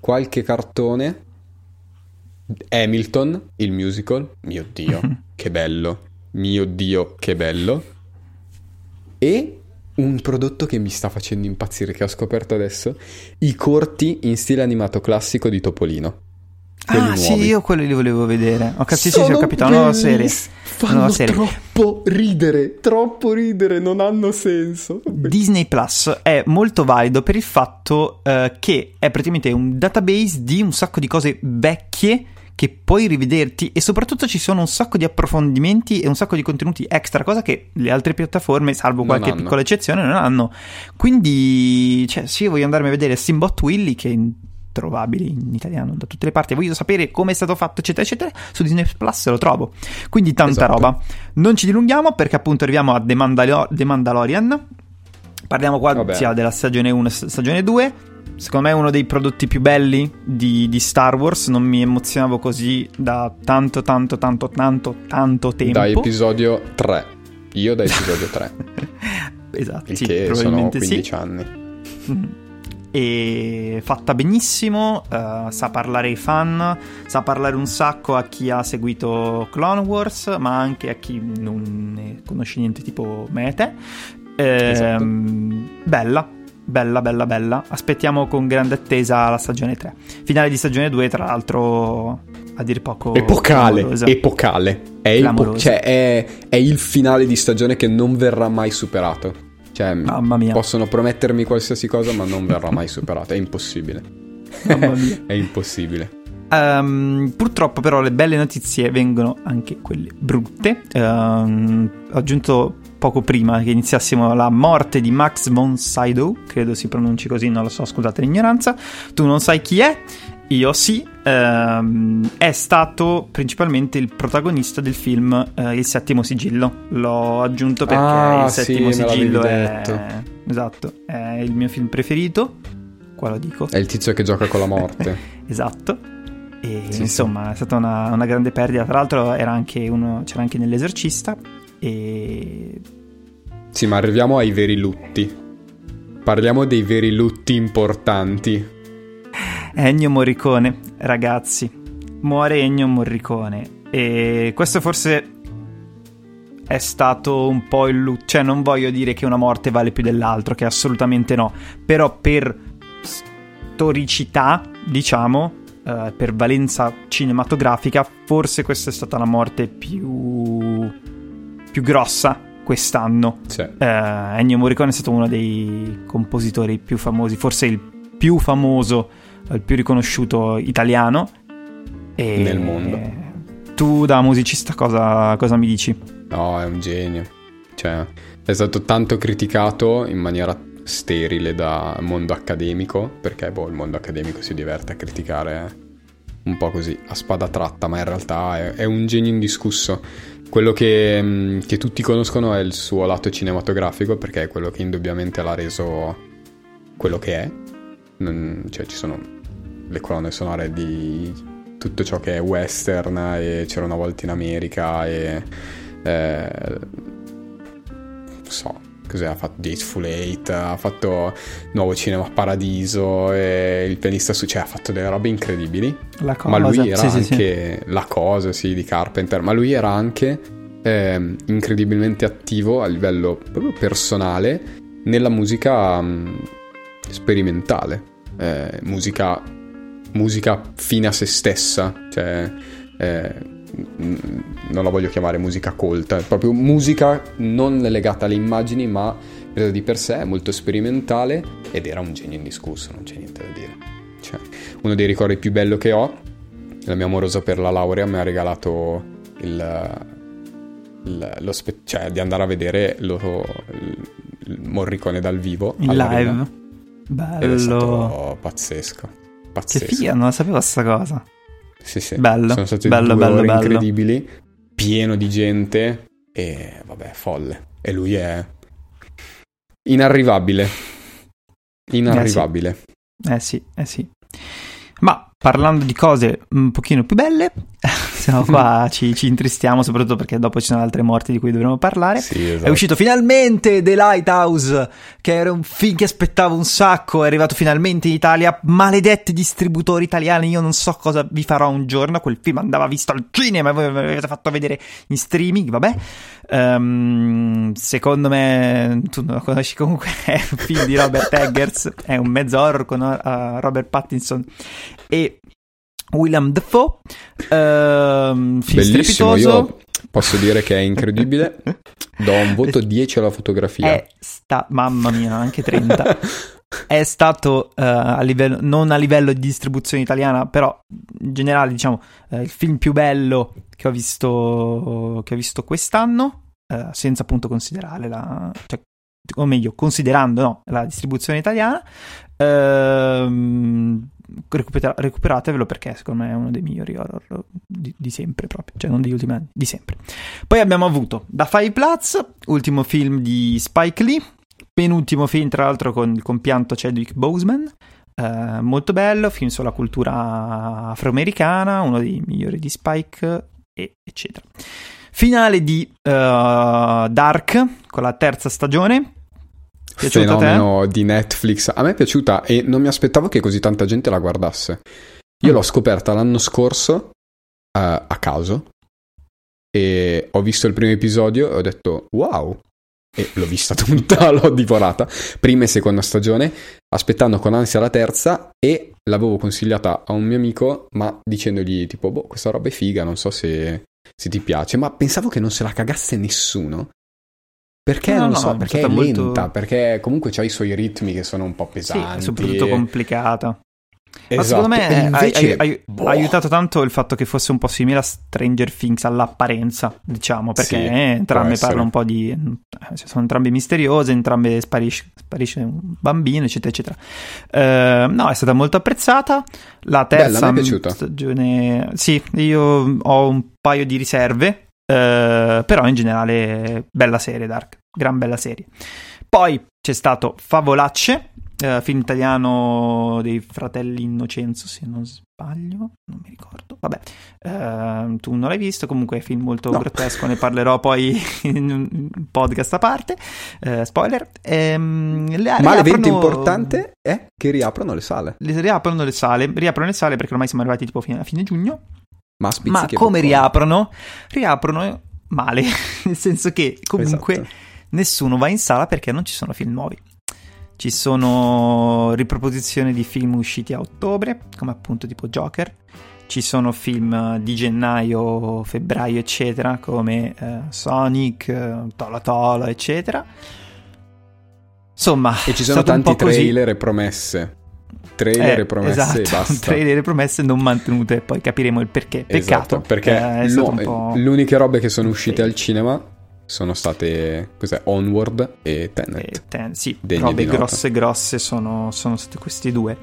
qualche cartone, Hamilton, il musical, mio dio, che bello mio dio, che bello. E un prodotto che mi sta facendo impazzire, che ho scoperto adesso, i corti in stile animato classico di Topolino. Ah, nuovi. sì, io quelli li volevo vedere. Ho capito, sì, sì, ho capito, una nuova serie. Fanno nuova serie. troppo ridere, troppo ridere, non hanno senso. Disney Plus è molto valido per il fatto uh, che è praticamente un database di un sacco di cose vecchie che puoi rivederti e soprattutto ci sono un sacco di approfondimenti e un sacco di contenuti extra, cosa che le altre piattaforme, salvo qualche piccola eccezione, non hanno. Quindi, cioè, sì, voglio andarmi a vedere Simbot Willy che è trovabile in italiano da tutte le parti. Voglio sapere come è stato fatto, eccetera, eccetera. Su Disney Plus lo trovo. Quindi tanta esatto. roba. Non ci dilunghiamo perché appunto arriviamo a The, Mandalor- The Mandalorian. Parliamo qua Vabbè. sia della stagione 1 e stagione 2 secondo me è uno dei prodotti più belli di, di, Star Wars. Non mi emozionavo così da tanto, tanto, tanto, tanto, tanto tempo. Da episodio 3. Io da episodio 3. esatto, Il sì, che sono 15 sì. anni. E fatta benissimo, uh, sa parlare ai fan, sa parlare un sacco a chi ha seguito Clone Wars, ma anche a chi non ne conosce niente tipo Mete. Eh, esatto. Bella, bella, bella, bella. Aspettiamo con grande attesa la stagione 3. Finale di stagione 2, tra l'altro, a dir poco. Epocale, clamorosa. epocale. È il, po- cioè, è, è il finale di stagione che non verrà mai superato. Cioè, Mamma mia. possono promettermi qualsiasi cosa, ma non verrà mai superato. È impossibile. Mamma mia. è impossibile. Um, purtroppo, però, le belle notizie vengono anche quelle brutte. Um, ho aggiunto poco prima che iniziassimo la morte di Max von Sydow, credo si pronunci così, non lo so, scusate l'ignoranza. Tu non sai chi è? Io sì, ehm, è stato principalmente il protagonista del film eh, Il settimo sigillo. L'ho aggiunto perché ah, Il settimo sì, sigillo è esatto, è il mio film preferito. Qua lo dico. È il tizio che gioca con la morte. esatto. E sì, insomma, sì. è stata una, una, grande perdita. Tra l'altro anche uno, c'era anche nell'esorcista e... Sì, ma arriviamo ai veri lutti. Parliamo dei veri lutti importanti. Ennio Morricone, ragazzi. Muore Ennio Morricone. E questo forse è stato un po' il... cioè non voglio dire che una morte vale più dell'altro, che assolutamente no, però per storicità, diciamo, eh, per valenza cinematografica, forse questa è stata la morte più, più grossa quest'anno. Sì. Eh, Ennio Morricone è stato uno dei compositori più famosi, forse il più famoso, il più riconosciuto italiano. E Nel mondo. Tu da musicista cosa, cosa mi dici? No, è un genio. Cioè, è stato tanto criticato in maniera sterile da mondo accademico, perché boh, il mondo accademico si diverte a criticare un po' così a spada tratta, ma in realtà è, è un genio indiscusso. Quello che, mm, che, tutti conoscono è il suo lato cinematografico, perché è quello che indubbiamente l'ha reso quello che è. Non, cioè, ci sono le colonne sonore di tutto ciò che è western e c'era una volta in America e eh, so cos'è ha fatto Dateful Eight ha fatto Nuovo Cinema Paradiso e il pianista su cioè ha fatto delle robe incredibili. La cosa, ma lui era sì, anche sì, sì. la cosa sì di Carpenter ma lui era anche eh, incredibilmente attivo a livello proprio personale nella musica mh, sperimentale. Eh, musica musica fine a se stessa, cioè eh, non la voglio chiamare musica colta, è proprio musica non legata alle immagini ma presa di per sé, molto sperimentale ed era un genio indiscusso, non c'è niente da dire. Cioè, uno dei ricordi più belli che ho, la mia amorosa per la laurea mi ha regalato il, il, lo spe- cioè di andare a vedere lo, il, il Morricone dal vivo. In live. Bello. Ed è stato pazzesco. Pazzesco. Che figa, non la sapevo sta cosa. Sì, sì. Bello. Sono state bello, due bello, bello. incredibili, pieno di gente e vabbè, folle. E lui è inarrivabile. Inarrivabile. Eh sì, eh sì. Ma parlando di cose un pochino più belle, siamo qua, ci, ci, intristiamo soprattutto perché dopo ci sono altre morti di cui dovremo parlare. Sì, esatto. È uscito finalmente The Lighthouse, che era un film che aspettavo un sacco, è arrivato finalmente in Italia. Maledetti distributori italiani, io non so cosa vi farò un giorno, quel film andava visto al cinema, voi me l'avete fatto vedere in streaming, vabbè. Um, secondo me, tu non lo conosci comunque, è un film di Robert Eggers, è un mezzo horror con uh, Robert Pattinson e William Defoe. Uh, Bellissimo, io posso dire che è incredibile. Do un voto 10 alla fotografia. È sta- mamma mia, anche 30. è stato uh, a livello, non a livello di distribuzione italiana, però in generale, diciamo, uh, il film più bello che ho visto, che ho visto quest'anno, uh, senza appunto considerare la. Cioè, o meglio, considerando no, la distribuzione italiana. Ehm, recupera- recuperatevelo perché secondo me è uno dei migliori horror di, di, sempre proprio, cioè non degli ultimi anni, di sempre. Poi abbiamo avuto Da Five Plus, ultimo film di Spike Lee, penultimo film tra l'altro con il compianto Chadwick Boseman, eh, molto bello, film sulla cultura afroamericana, uno dei migliori di Spike, e, eccetera. Finale di uh, Dark con la terza stagione, Fenomeno di Netflix. A me è piaciuta e non mi aspettavo che così tanta gente la guardasse. Io l'ho scoperta l'anno scorso uh, a caso e ho visto il primo episodio e ho detto wow. E l'ho vista tutta, l'ho divorata. Prima e seconda stagione, aspettando con ansia la terza e l'avevo consigliata a un mio amico, ma dicendogli tipo, boh, questa roba è figa, non so se, se ti piace. Ma pensavo che non se la cagasse nessuno. Perché no, non lo no, so, perché è lenta, molto... perché comunque c'ha i suoi ritmi che sono un po' pesanti. Sì, soprattutto complicata. Esatto. Ma secondo me invece, ha, ha, boh. ha, aiutato tanto il fatto che fosse un po' simile a Stranger Things all'apparenza, diciamo, perché Sì, entrambe parlano un po' di... eh, sono entrambe misteriose, entrambe sparisce, sparisce un bambino, eccetera, eccetera. Eh, no, è stata molto apprezzata. La Bella, terza a me è piaciuta. stagione... Sì, io ho un paio di riserve, eh, però in generale bella serie Dark, gran bella serie. Poi c'è stato Favolacce, eh, film italiano dei fratelli Innocenzo, se non sbaglio, non mi ricordo. Vabbè, eh, tu non l'hai visto, comunque è film molto No. grottesco, ne parlerò poi in un podcast a parte. Eh, spoiler. Ehm, le- Ma l'evento riaprono- importante è che riaprono le sale. le- riaprono le sale, riaprono le sale perché ormai siamo arrivati tipo fino a fine giugno. Ma, Ma come riaprono? Riaprono male, nel senso che comunque Esatto. nessuno va in sala perché non ci sono film nuovi. Ci sono riproposizioni di film usciti a ottobre, come appunto tipo Joker. Ci sono film di gennaio, febbraio, eccetera, come eh, Sonic, eh, Tola Tola, eccetera. Insomma, E ci sono tanti po' così. trailer e promesse. Trailer Eh, e promesse esatto, e basta. trailer e promesse non mantenute, poi capiremo il perché. Peccato, Esatto, perché eh, no, un po'... le uniche robe che sono uscite Sì. al cinema sono state cos'è, Onward e Tenet. Eh, ten- sì, Degne robe grosse grosse sono, sono stati questi due.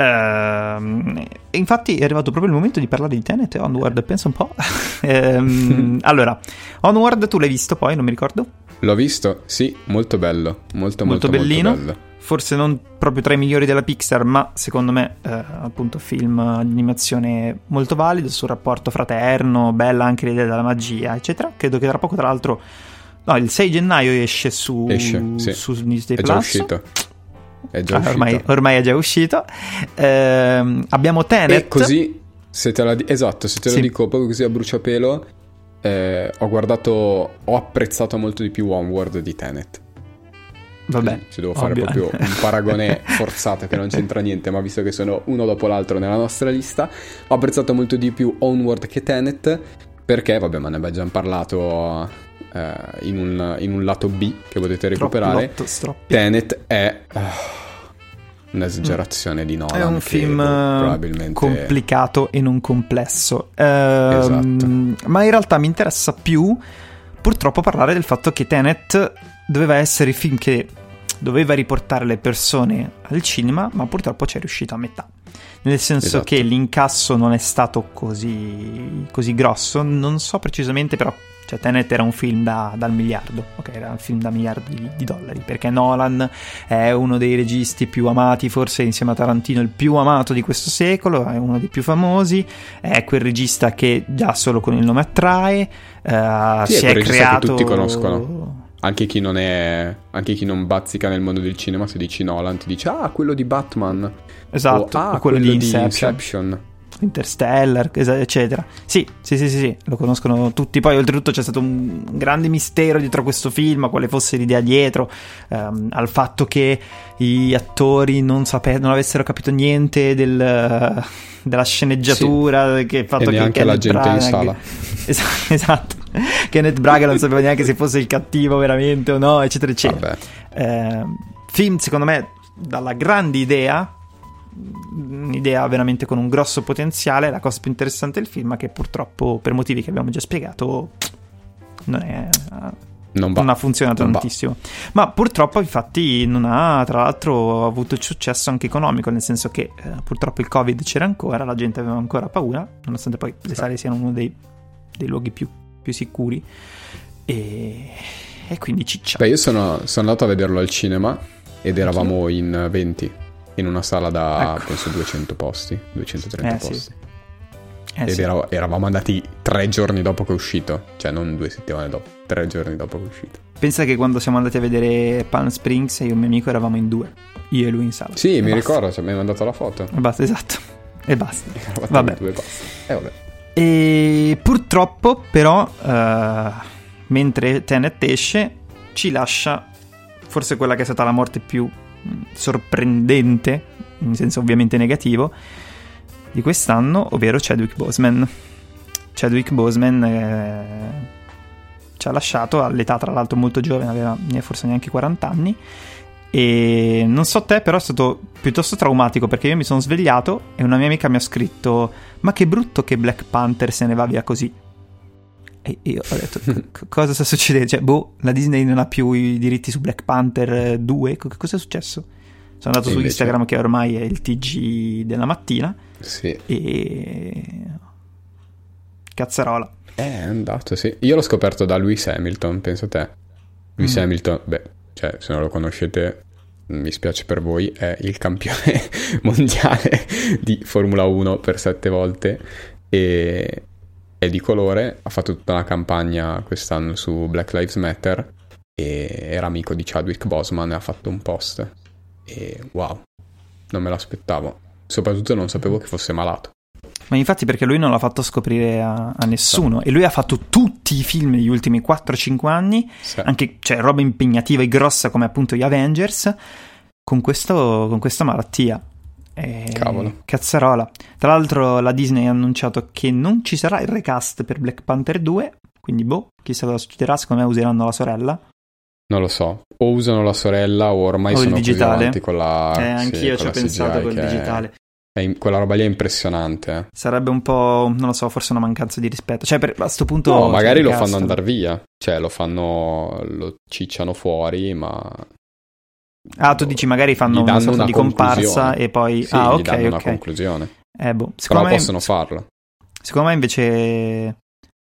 E infatti è arrivato proprio il momento di parlare di Tenet e Onward, pensa un po'. Ehm, allora, Onward tu l'hai visto poi, non mi ricordo? L'ho visto? Sì, molto bello, molto molto, Molto bellino. bello. Forse non proprio tra i migliori della Pixar, ma secondo me eh, appunto film di animazione molto valido sul rapporto fraterno, bella anche l'idea della magia, eccetera. Credo che tra poco tra l'altro No, il 6 gennaio esce su, Esce, sì. su Disney È già Plus. uscito. È già Ah, uscito. ormai, ormai è già uscito. Ehm, abbiamo Tenet. E così, se te la di- esatto, se te Sì. lo dico proprio così a bruciapelo, eh, ho guardato, ho apprezzato molto di più Onward di Tenet. Vabbè, Se devo fare ovvio. proprio un paragone forzato che non c'entra niente, ma visto che sono uno dopo l'altro nella nostra lista, ho apprezzato molto di più Onward che Tenet, perché, vabbè, ma ne abbiamo già parlato eh, in, un, in un lato B che potete recuperare. lotto, stroppi. Tenet è ah, un'esagerazione di Nolan. È un film boh, eh, probabilmente complicato e non complesso. Ehm, Esatto. Ma in realtà mi interessa più, purtroppo, parlare del fatto che Tenet doveva essere il film che doveva riportare le persone al cinema, ma purtroppo ci è riuscito a metà. Nel senso Esatto. che l'incasso non è stato così, così grosso, non so precisamente però. Cioè, Tenet era un film da- dal miliardo, ok? Era un film da miliardi di, di dollari, perché Nolan è uno dei registi più amati, forse insieme a Tarantino il più amato di questo secolo, è uno dei più famosi, è quel regista che già solo con il nome attrae, eh, Sì, è si quel è regista che creato... tutti conoscono. Anche chi non è. Anche chi non bazzica nel mondo del cinema, se dici Nolan, ti dice Ah, quello di Batman. Esatto, O, ah, o quello, di Inception, Inception. Interstellar, eccetera. Sì, sì, sì, sì, sì, lo conoscono tutti. Poi, oltretutto, c'è stato un grande mistero dietro questo film, quale fosse l'idea dietro, ehm, al fatto che i attori non, sape- non avessero capito niente del- della sceneggiatura, che il fatto E che neanche la gente in Branagh- sala. Es- esatto. Kenneth Braga non sapeva neanche se fosse il cattivo veramente o no, eccetera, eccetera. Eh, film, secondo me, dalla grande idea, un'idea veramente con un grosso potenziale. La cosa più interessante del film è che purtroppo, per motivi che abbiamo già spiegato, non, è, Non va. non ha funzionato Non va. tantissimo. Ma purtroppo, infatti, non ha, tra l'altro, avuto successo anche economico, nel senso che eh, purtroppo il Covid c'era ancora, la gente aveva ancora paura, nonostante poi le sale siano uno dei, dei luoghi più, più sicuri. E, e quindi ciccia. Beh, io sono, sono andato a vederlo al cinema ed eravamo in 20 in una sala da Ecco. penso 200 posti, 230 Eh, sì. posti. Eh, ed sì. era- eravamo andati tre giorni dopo che è uscito, cioè non due settimane dopo, tre giorni dopo che è uscito. Pensa che quando siamo andati a vedere Palm Springs, io e un mio amico eravamo in due, io e lui in sala. Sì, E mi basta. ricordo, cioè, mi hai mandato la foto. E basta, esatto. E basta. Eravate Vabbè. due basta. E vabbè. E purtroppo, però, eh, mentre Tenet esce, ci lascia forse quella che è stata la morte più mh, sorprendente, in senso ovviamente negativo, di quest'anno, ovvero Chadwick Boseman. Chadwick Boseman eh, ci ha lasciato all'età, tra l'altro, molto giovane, aveva forse neanche 40 anni. E non so te, però è stato piuttosto traumatico perché io mi sono svegliato e una mia amica mi ha scritto: Ma che brutto che Black Panther se ne va via così. E io ho detto: "C- Cosa sta succedendo? Cioè, boh, la Disney non ha più i diritti su Black Panther 2. Co- Cosa è successo? Sono andato E su invece- Instagram, che ormai è il TG della mattina, Sì. e. Cazzarola. È andato, sì. Io l'ho scoperto da Lewis Hamilton, penso te. Lewis Mm. Hamilton, beh, cioè, se non lo conoscete, mi spiace per voi, è il campione mondiale di Formula 1 per sette volte e è di colore, ha fatto tutta una campagna quest'anno su Black Lives Matter e era amico di Chadwick Boseman e ha fatto un post e wow, non me l'aspettavo. Soprattutto non sapevo che fosse malato. Ma infatti perché lui non l'ha fatto scoprire a, a nessuno e lui ha fatto tutti i film degli ultimi 4-5 anni, Sì. anche cioè, roba impegnativa e grossa come appunto gli Avengers, con, questo, con questa malattia. E... Cavolo. Cazzarola. Tra l'altro la Disney ha annunciato che non ci sarà il recast per Black Panther 2, quindi boh, chissà cosa succederà, secondo me useranno la sorella. Non lo so. O usano la sorella o ormai O il sono digitale. avanti con la... eh, sì, anch'io con ci ho pensato col che digitale. In- quella roba lì è impressionante. Sarebbe un po', non lo so, forse una mancanza di rispetto. Cioè, per, a sto punto... No, magari lo fanno andare via. Cioè, lo fanno... lo cicciano fuori, ma... Ah, tu dici magari fanno una sorta una di comparsa e poi... Sì, ah, ok, danno una ok. conclusione. Eh, boh. Però me, possono farlo. secondo me invece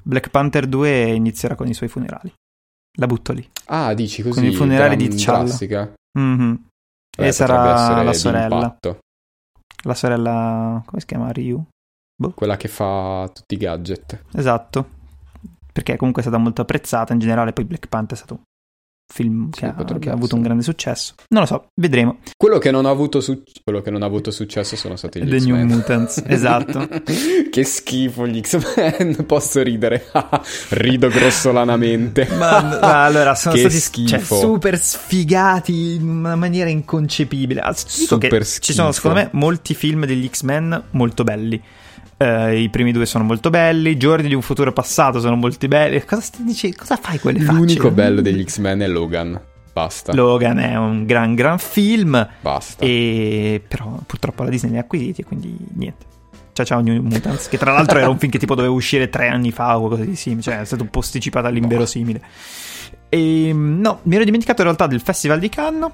Black Panther 2 inizierà con i suoi funerali. La butto lì. Ah, dici così. Con i funerali di T'Challa. Mhm. Beh, e sarà la sorella. impatto. La sorella... come si chiama? Ryu? Quella che fa tutti i gadget. Esatto. Perché comunque è stata molto apprezzata in generale, poi Black Panther è stato film Sì, che, ha, che ha avuto un grande successo. Non lo so, vedremo. Quello che non ha avuto, su- quello che non ha avuto successo sono stati gli The New X-Men. Mutants, esatto. che schifo gli X-Men. Posso ridere. Rido grossolanamente. Ma, ma allora sono Che stati schifo. cioè, super sfigati in una maniera inconcepibile. Dico Super Ci sono schifo. secondo me molti film degli X-Men molto belli. Eh, I primi due sono molto belli. Giorni di un futuro passato sono molto belli. Cosa, dici- cosa fai quelle facce? L'unico bello degli X-Men è Logan. Basta. Logan è un gran gran film. Basta. E però purtroppo la Disney li ha acquisiti quindi niente. Ciao ciao New Mutants, che tra l'altro era un film che tipo doveva uscire tre anni fa o qualcosa di simile, cioè è stato posticipato all'inverosimile. E no, mi ero dimenticato in realtà del Festival di Cannes,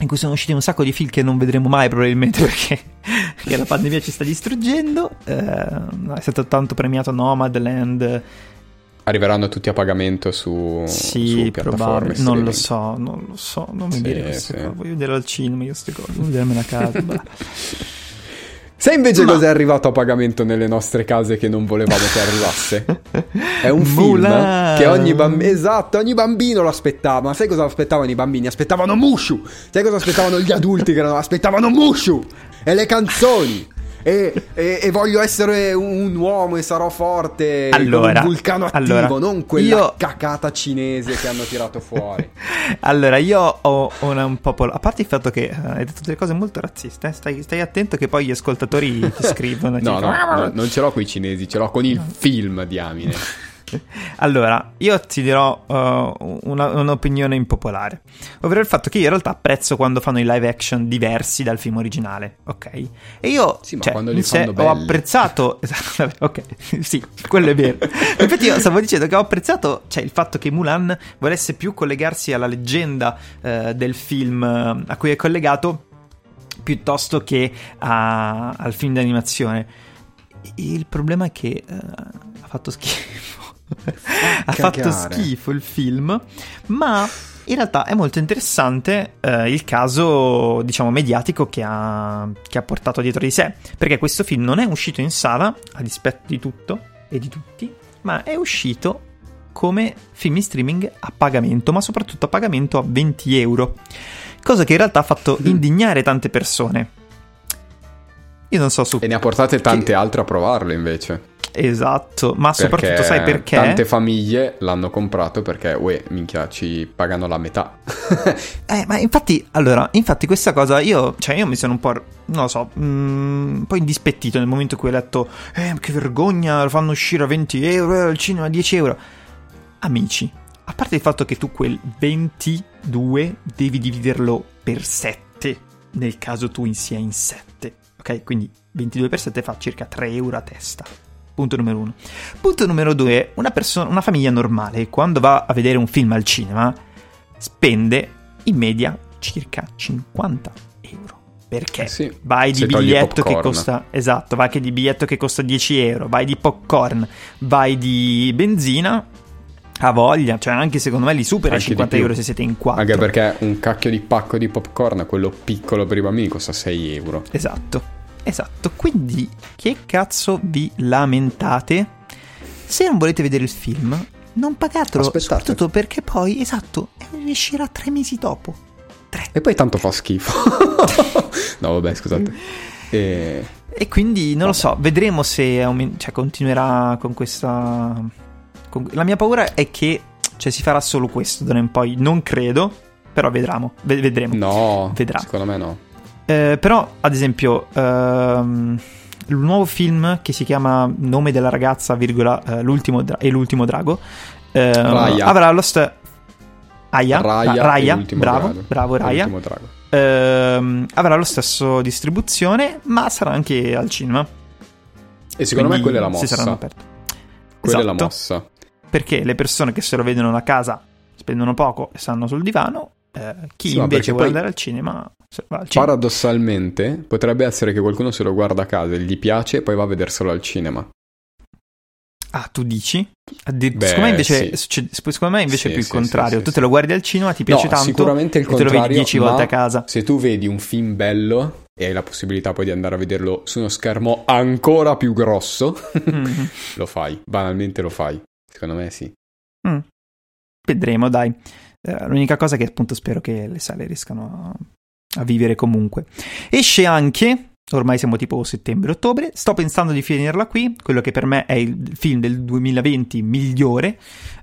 in cui sono usciti un sacco di film che non vedremo mai probabilmente perché, perché la pandemia ci sta distruggendo. Eh, è stato tanto premiato Nomadland, Arriveranno tutti a pagamento su, sì, su piattaforme non lo so, non lo so, non mi Sì, dire queste sì. cose, voglio vedere al cinema io queste cose, voglio vedermela a casa. Sai invece Ma- cosa è arrivato a pagamento nelle nostre case che non volevamo che arrivasse? È un Mulan. film che ogni bambino. Esatto, ogni bambino lo aspettava. Ma sai cosa aspettavano i bambini? Aspettavano Mushu. Sai cosa aspettavano gli adulti che erano? Aspettavano Mushu e le canzoni. E, e- e voglio essere un, uomo e sarò forte. Allora, un vulcano attivo, allora, non quella io- cacata cinese che hanno tirato fuori. Allora, io ho una un popolo. A parte il fatto che eh, hai detto delle cose molto razziste, eh, stai, stai attento che poi gli ascoltatori ti scrivono. No, no, no, non ce l'ho con i cinesi, ce l'ho con il film, diamine. Allora, io ti dirò uh, una- un'opinione impopolare, ovvero il fatto che io in realtà apprezzo quando fanno i live action diversi dal film originale, ok? E io, Sì, cioè, quando li fanno ho belli. apprezzato, esatto, ok, sì, quello è vero. Infatti io stavo dicendo che ho apprezzato, cioè, il fatto che Mulan volesse più collegarsi alla leggenda eh, del film eh, a cui è collegato piuttosto che a- al film d'animazione. Il problema è che eh, ha fatto schifo. Ha fatto schifo il film, ma in realtà è molto interessante eh, il caso, diciamo, mediatico che ha, che ha portato dietro di sé. Perché questo film non è uscito in sala, a dispetto di tutto e di tutti, ma è uscito come film in streaming a pagamento, ma soprattutto a pagamento a 20 euro. Cosa che in realtà ha fatto indignare tante persone. Io non so su E ne ha portate tante altre a provarlo invece. Esatto, ma soprattutto sai perché? Tante famiglie l'hanno comprato perché, uè, minchia, ci pagano la metà. Eh, ma infatti, allora, infatti questa cosa io, cioè io mi sono un po', non lo so, mm, un po' indispettito nel momento in cui ho letto, eh, che vergogna, lo fanno uscire a 20 euro, eh, al cinema a 10 euro. Amici, a parte il fatto che tu quel 22 devi dividerlo per 7, nel caso tu sia in 7, ok? Quindi 22 per 7 fa circa 3 euro a testa. Punto numero uno. Punto numero due, una, persona, una famiglia normale, quando va a vedere un film al cinema, spende in media circa 50 euro. Perché Eh sì, vai di biglietto che costa, esatto, vai che di biglietto che costa 10 euro, vai di popcorn, vai di benzina, ha voglia, cioè anche secondo me li supera i Anche di 50 più. euro se siete in 4. Anche perché un cacchio di pacco di popcorn, quello piccolo per i bambini, costa 6 euro. Esatto, esatto. Quindi, che cazzo vi lamentate? Se non volete vedere il film, non pagatelo. Aspettate. Soprattutto perché poi, esatto, uscirà tre mesi dopo. Tre. E poi tanto fa schifo. no, vabbè, scusate. E, E quindi non lo so, vedremo se aumen- cioè, continuerà con questa. con- La mia paura è che cioè, si farà solo questo da ora in poi. Non credo, però vedremo. ve- vedremo. No, Vedrà. secondo me no. Eh, però, ad esempio, ehm, il nuovo film che si chiama Nome della ragazza, virgola, eh, l'ultimo dra- e l'ultimo drago, eh, Raya. avrà lo stesso. Aya, Raya, Ra- e Raya, bravo, drago. bravo Raya. Ehm, avrà lo stesso distribuzione, ma sarà anche al cinema. E secondo me Quindi quella è la Si saranno mossa. aperti. Quella è la Esatto. mossa. Perché le persone che se lo vedono a casa spendono poco e stanno sul divano, eh, chi Sì, invece vuole andare al cinema, va al cinema. Paradossalmente, potrebbe essere che qualcuno se lo guarda a casa e gli piace e poi va a vederselo al cinema. Ah, tu dici? Addir- Beh, secondo me invece, sì. succede- secondo me invece Sì, è più il contrario. tu te lo guardi al cinema, ti piace no, tanto sicuramente il e te lo vedi contrario. 10 volte a casa. Se tu vedi un film bello e hai la possibilità poi di andare a vederlo su uno schermo ancora più grosso, Mhm. lo fai. Banalmente lo fai. Secondo me sì. Mm. Vedremo, dai. Eh, l'unica cosa è che appunto spero che le sale riescano a, a vivere comunque. Esce anche, ormai siamo tipo settembre-ottobre, sto pensando di finirla qui, quello che per me è il film del 2020 migliore,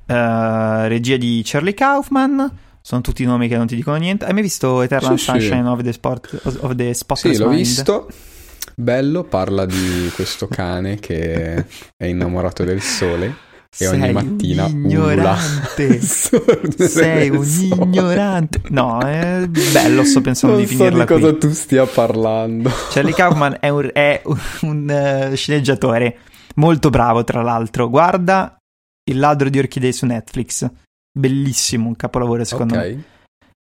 eh, regia di Charlie Kaufman, sono tutti nomi che non ti dicono niente. Hai mai visto Eternal Sì, sì. Sunshine of the, Sport, of the Spotless Sì, l'ho Mind? visto. Bello, parla di questo cane che è innamorato del sole e ogni Sei mattina un ignorante. Sei un ignorante. No, è bello, sto pensando Non di so finirla di cosa qui. tu stia parlando. Charlie Kaufman è un, è un, eh, sceneggiatore molto bravo, tra l'altro. Guarda Il ladro di orchidee su Netflix. Bellissimo, un capolavoro secondo me.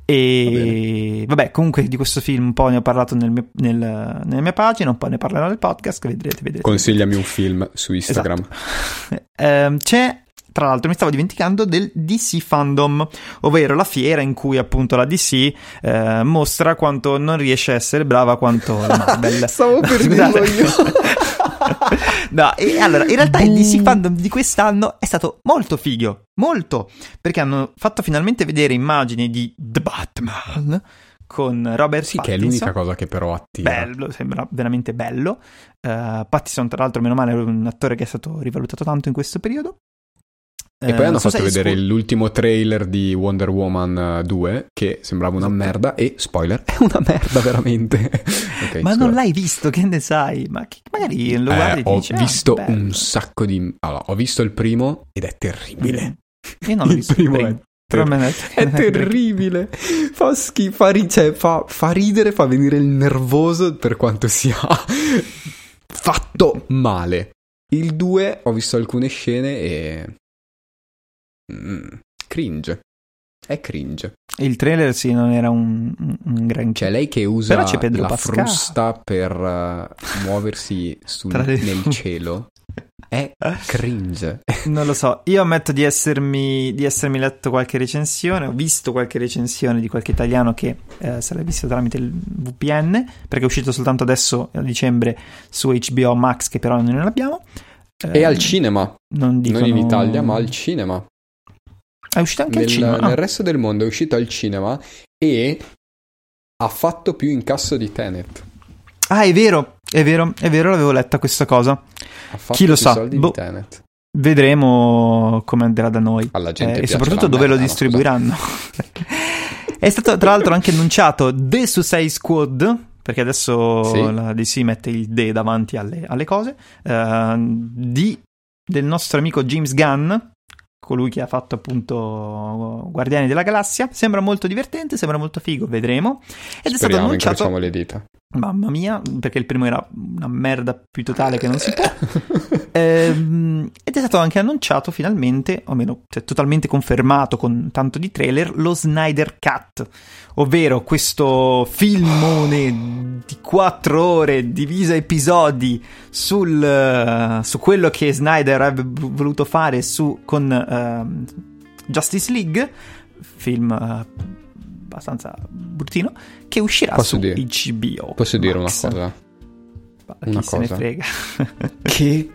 E vabbè, comunque di questo film un po' ne ho parlato nel mio- nel- nella mia pagina, un po' ne parlerò nel podcast, vedrete, vedrete. Consigliami un film su Instagram. Ehm, c'è, tra l'altro, mi stavo dimenticando del DC Fandom, ovvero la fiera in cui appunto la DC eh, mostra quanto non riesce a essere brava quanto la Marvel. Stavo per Scusate. dirlo io. no, e allora, in realtà il DC Fandom di quest'anno è stato molto figo, molto, perché hanno fatto finalmente vedere immagini di Batman con Robert Sì, che è Pattinson. l'unica cosa che però attira. Bello, sembra veramente bello. Uh, Pattinson, tra l'altro, meno male, è un attore che è stato rivalutato tanto in questo periodo. E Eh, poi hanno non so fatto vedere scu- l'ultimo trailer di Wonder Woman eh, 2 che sembrava una merda e spoiler, è una merda veramente. Ok, Ma scusa. non l'hai visto, che ne sai? Ma che- magari lo Eh, guardi e ti ho dici, "Ah, visto bello." un sacco di allora, ho visto il primo ed è terribile. Io non l'ho Il visto primo il è Me ne- È terribile. Fa schifo, fa, ri- cioè, fa, fa ridere, fa venire il nervoso per quanto sia fatto male. Il 2 ho visto alcune scene e Mm, cringe. È cringe. Il trailer, sì, non era un, un, granché. Cioè lei che usa la Pascal. frusta per eh, muoversi sul- nel cielo è cringe. Non lo so, io ammetto di essermi, di essermi letto qualche recensione, ho visto qualche recensione di qualche italiano che eh, se l'è visto tramite il VPN, perché è uscito soltanto adesso a dicembre su HBO Max, che però noi non abbiamo. E Eh, al cinema, non, dicono... non in Italia, ma al cinema. È uscito anche Nel, al cinema. Ah, nel resto del mondo è uscito al cinema e ha fatto più incasso di Tenet. Ah, è vero, è vero, è vero, l'avevo letta questa cosa. Chi lo sa? Boh. Vedremo come andrà da noi. Alla gente Eh, e soprattutto dove lo merda, distribuiranno. È stato tra l'altro anche annunciato The Suicide Squad, perché adesso Sì. la DC mette il D davanti alle, alle cose, eh, di, del nostro amico James Gunn, colui che ha fatto appunto Guardiani della Galassia. Sembra molto divertente, sembra molto figo, vedremo. Ed è stato Speriamo, annunciato... le dita. Mamma mia, perché il primo era una merda più totale che non si può. Ehm, ed è stato anche annunciato finalmente, o almeno cioè, totalmente confermato con tanto di trailer, lo Snyder Cut, ovvero questo filmone di quattro ore diviso episodi sul, eh, su quello che Snyder avrebbe voluto fare su, con ehm, Justice League, film eh, abbastanza bruttino, che uscirà Posso su dire- HBO. Posso dire una Max. cosa? Ma Una chi se ne cosa? frega. Che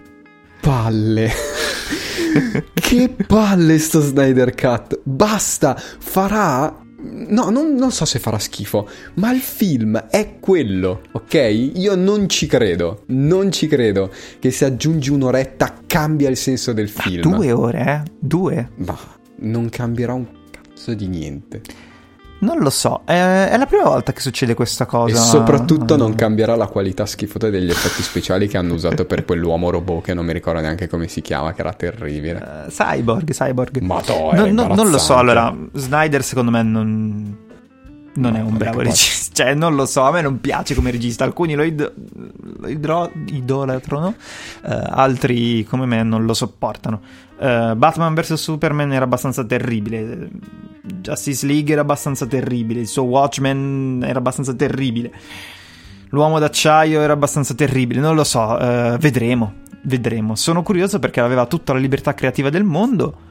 palle. che palle sto Snyder Cut. Basta, farà No, non, non, so se farà schifo, ma il film è quello, ok? Io non ci credo, non ci credo che se aggiungi un'oretta cambia il senso del film. Ma due ore, eh? Due? Ma non cambierà un cazzo di niente. Non lo so, è, la prima volta che succede questa cosa. E soprattutto non cambierà la qualità schifosa degli effetti speciali che hanno usato per quell'uomo robot che non mi ricordo neanche come si chiama, che era terribile. Uh, cyborg, Cyborg. Ma to, no, no, non lo so, allora, Snyder secondo me non, non no, è un bravo regista. Cioè, non lo so, a me non piace come regista. Alcuni lo, id- lo idro- idolatrano, uh, altri come me non lo sopportano. Uh, Batman vs Superman era abbastanza terribile. Justice League era abbastanza terribile. Il suo Watchmen era abbastanza terribile. L'uomo d'acciaio era abbastanza terribile. Non lo so, uh, vedremo. Vedremo. Sono curioso perché aveva tutta la libertà creativa del mondo.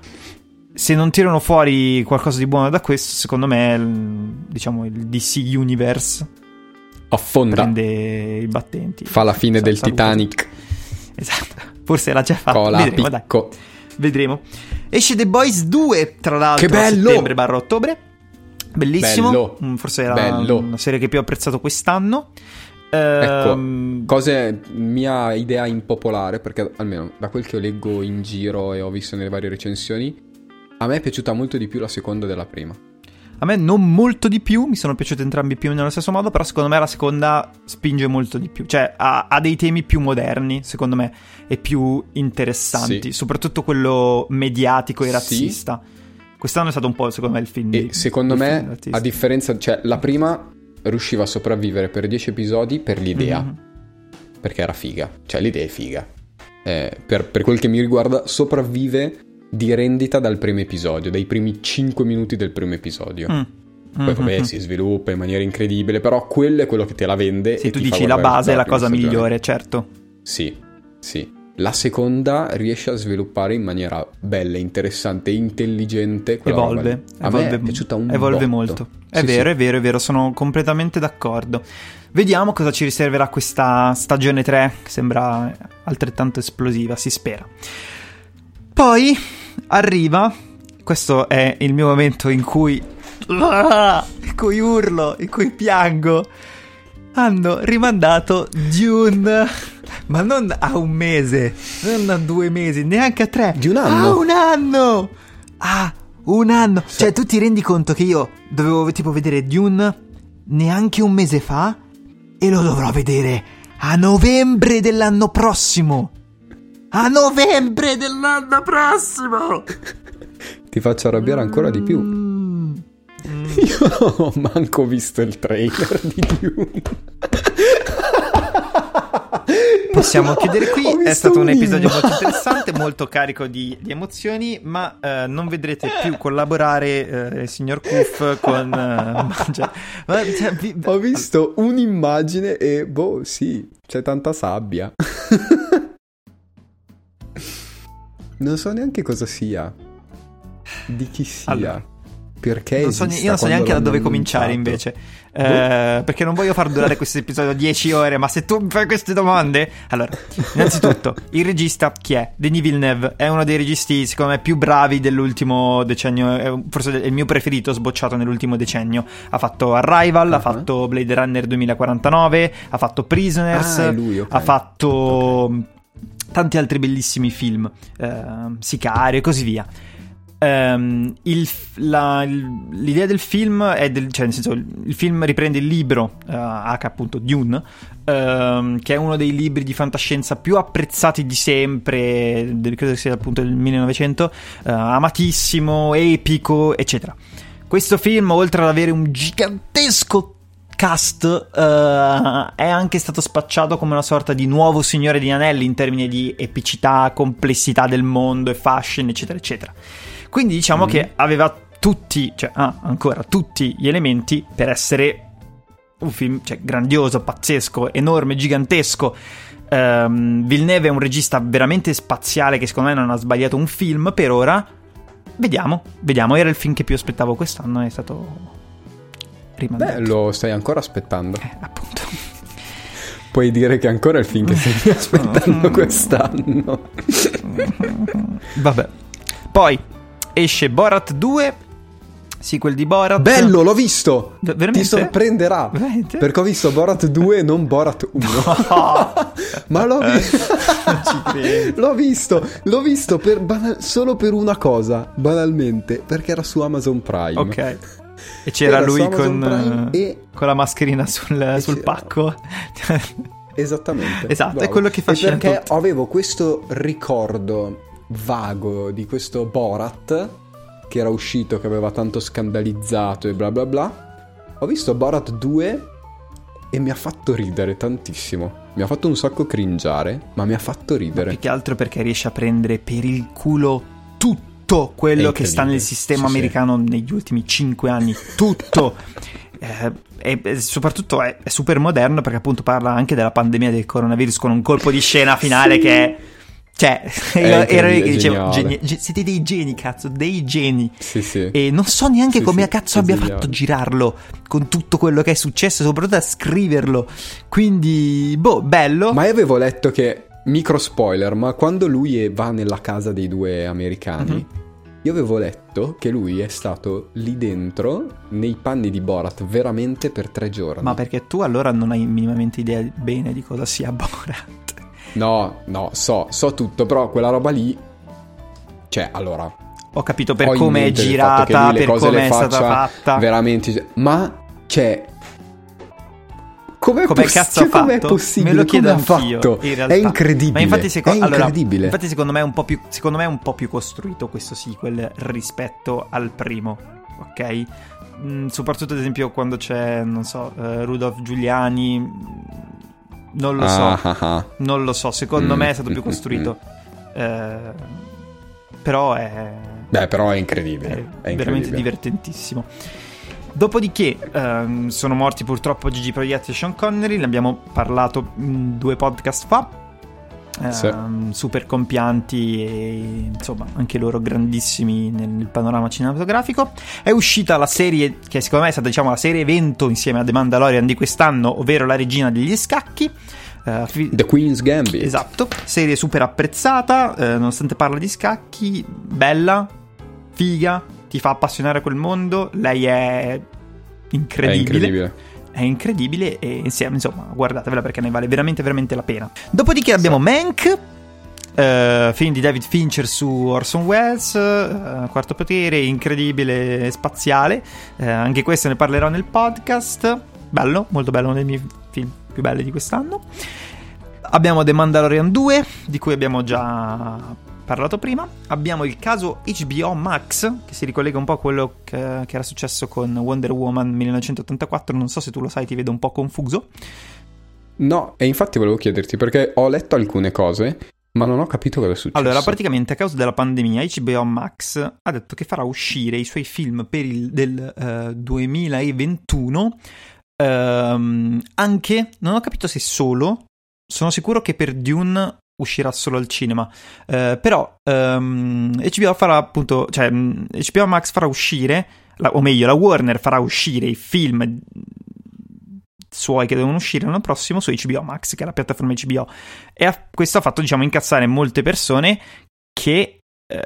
Se non tirano fuori qualcosa di buono da questo, secondo me, diciamo, il DC Universe affonda. Prende i battenti. Fa la fine del Titanic. Esatto. Forse l'ha già fatto. Cola, Vedremo, picco. Dai vedremo. Esce The Boys 2, tra l'altro, che bello! settembre barra ottobre. Bellissimo. Bello. Mm, forse era bello. una serie che più ho apprezzato quest'anno. Ecco, Ehm, cose, mia idea impopolare, perché almeno da quel che leggo in giro e ho visto nelle varie recensioni, a me è piaciuta molto di più la seconda della prima. A me non molto di più, mi sono piaciuti entrambi più nello stesso modo, però secondo me la seconda spinge molto di più, cioè ha, ha dei temi più moderni, secondo me, e più interessanti, Sì. soprattutto quello mediatico e Sì. razzista. Quest'anno è stato un po', secondo me, il film E di- secondo me, a differenza, cioè la prima riusciva a sopravvivere per 10 episodi per l'idea, Mhm. perché era figa, cioè l'idea è figa. Eh, per, per quel che mi riguarda, sopravvive di rendita dal primo episodio, dai primi 5 minuti del primo episodio. Mm. Poi vabbè, Mhm. si sviluppa in maniera incredibile, però quello è quello che te la vende. Sì, tu dici la base è la cosa stagione. migliore, certo. Sì, sì. La seconda riesce a sviluppare in maniera bella, interessante intelligente. Evolve, evolve, un evolve molto. È Sì, vero, sì. è vero, è vero, sono completamente d'accordo. Vediamo cosa ci riserverà questa stagione 3, che sembra altrettanto esplosiva, si spera. Poi arriva, questo è il mio momento in cui... in cui urlo, in cui piango. Hanno rimandato Dune, ma non a un mese, non a due mesi, neanche a tre. Di un anno? A un anno! Ah, un anno! Cioè, tu ti rendi conto che io dovevo tipo vedere Dune neanche un mese fa e lo dovrò vedere a novembre dell'anno prossimo! A novembre dell'anno prossimo! Ti faccio arrabbiare ancora di più. Mm. Io non ho manco visto il trailer di Dune. Possiamo chiudere qui. È stato un episodio inno. molto interessante, molto carico di, di emozioni, ma eh, non vedrete più collaborare eh, il signor Kuff con eh, ma, cioè, vi- Ho visto un'immagine e boh, sì, c'è tanta sabbia. Non so neanche cosa sia. Di chi sia. Allora, perché non so io non so neanche da dove cominciare invece. Eh, perché non voglio far durare questo episodio 10 ore, ma se tu mi fai queste domande... Allora, innanzitutto, il regista chi è? Denis Villeneuve è uno dei registi, secondo me, più bravi dell'ultimo decennio, forse è il mio preferito sbocciato nell'ultimo decennio. Ha fatto Arrival, ha Ah. fatto Blade Runner 2049, ha fatto Prisoners, Ah, è lui, ok. ha fatto tanti altri bellissimi film, ehm, Sicario e così via. Ehm, il la- l'idea del film è del, cioè nel senso il, il film riprende il libro eh, H appunto Dune ehm, che è uno dei libri di fantascienza più apprezzati di sempre del- credo sia appunto del 1900 eh, amatissimo epico eccetera questo film oltre ad avere un gigantesco cast eh, è anche stato spacciato come una sorta di nuovo Signore di Anelli in termini di epicità, complessità del mondo e fashion, eccetera, eccetera. Quindi diciamo che aveva tutti, cioè ha ancora tutti gli elementi per essere un film cioè, grandioso, pazzesco, enorme, gigantesco. Ehm, Villeneuve è un regista veramente spaziale che secondo me non ha sbagliato un film per ora. Vediamo, vediamo. Era il film che più aspettavo quest'anno, è stato rimandato. Beh, lo stai ancora aspettando. Eh, appunto. Puoi dire che ancora è il film che stai aspettando quest'anno. Vabbè. Poi esce Borat 2 Sì, quel di Borat. Bello, l'ho visto! V- veramente? Ti sorprenderà. Veramente? Perché ho visto Borat 2 e non Borat 1. Ma l'ho, vi- credo. l'ho visto, l'ho visto per banal- solo per una cosa, banalmente, perché era su Amazon Prime. Ok. E c'era lui con, eh, e- con la mascherina sul, sul pacco. Esattamente. Esatto, è bravo. quello che fascina perché tutti. avevo questo ricordo vago di questo Borat che era uscito, che aveva tanto scandalizzato e bla bla bla. Ho visto Borat 2 e mi ha fatto ridere tantissimo. Mi ha fatto un sacco cringiare, ma mi ha fatto ridere. Più che altro perché riesce a prendere per il culo tutto quello È che sta nel sistema Sì, sì. americano negli ultimi 5 anni. Tutto. Eh, e, soprattutto è, è super moderno perché appunto parla anche della pandemia del coronavirus con un colpo di scena finale Sì. che è... Cioè, io ero lì che dicevo. "Geni- ge- siete dei geni, cazzo, dei geni. Sì, sì. E non so neanche Sì, come sì, cazzo abbia geniale. fatto girarlo con tutto quello che è successo, soprattutto a scriverlo. Quindi, boh, bello. Ma io avevo letto che, micro spoiler, ma quando lui va nella casa dei due americani, Mhm. io avevo letto che lui è stato lì dentro, nei panni di Borat, veramente per tre giorni. Ma perché tu allora non hai minimamente idea bene di cosa sia Borat? No, no, so, so tutto, però quella roba lì... Cioè, allora... Ho capito per come è girata, per come è stata fatta. Veramente... Ma, cioè... Com'è, Come poss- cazzo ha cioè, com'è fatto? possibile? Me lo chiedo ha anch'io, fatto? in realtà. È incredibile. Ma infatti, seco- è allora, incredibile. infatti secondo me, è un po più, secondo me è un po' più costruito questo sequel rispetto al primo, ok? Mm, soprattutto ad esempio quando c'è, non so, eh, Rudolph Giuliani, mm, non lo so, Ah, ah, ah. non lo so, secondo Mm, me è stato mm, più mm, costruito. Eh, però è... Beh, però è incredibile. è È, veramente incredibile. divertentissimo. Dopodiché ehm, sono morti purtroppo Gigi Proietti e Sean Connery, ne abbiamo parlato mm, due podcast fa. Ehm, Super compianti e insomma anche loro grandissimi nel, nel panorama cinematografico. È uscita la serie che secondo me è stata diciamo la serie evento insieme a The Mandalorian di quest'anno, ovvero La regina degli scacchi. Fi- The Queen's Gambit. Esatto, serie super apprezzata, eh, nonostante parla di scacchi, bella, figa, ti fa appassionare a quel mondo, lei è È incredibile. incredibile. È incredibile e insieme, insomma, guardatevela perché ne vale veramente, veramente la pena. Dopodiché abbiamo Mank, eh, film di David Fincher su Orson Welles, eh, Quarto Potere, incredibile, spaziale. Eh, anche questo ne parlerò nel podcast. Bello, molto bello, uno dei miei film più belli di quest'anno. Abbiamo The Mandalorian 2, di cui abbiamo già parlato prima. Abbiamo il caso HBO Max, che si ricollega un po' a quello che, che era successo con Wonder Woman 1984. Non so se tu lo sai, ti vedo un po' confuso. No, e infatti volevo chiederti perché ho letto alcune cose, ma non ho capito cosa è successo. Allora, praticamente a causa della pandemia, HBO Max ha detto che farà uscire i suoi film per il del eh, 2021. ehm, anche, non ho capito se solo, sono sicuro che per Dune uscirà solo al cinema. Eh, però ehm, HBO farà appunto, cioè mh, HBO Max farà uscire, la- o meglio, la Warner farà uscire i film suoi che devono uscire l'anno prossimo su HBO Max, che è la piattaforma HBO. E ha- questo ha fatto, diciamo, incazzare molte persone che, eh,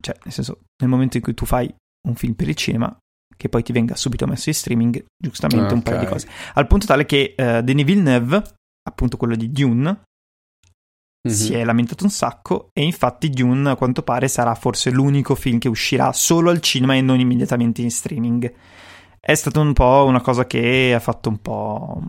cioè, nel senso, nel momento in cui tu fai un film per il cinema, che poi ti venga subito messo in streaming, giustamente un paio di cose. Al punto tale che eh, Denis Villeneuve, appunto quello di Dune, Mhm. si è lamentato un sacco e infatti Dune a quanto pare sarà forse l'unico film che uscirà solo al cinema e non immediatamente in streaming. È stata un po' una cosa che ha fatto un po'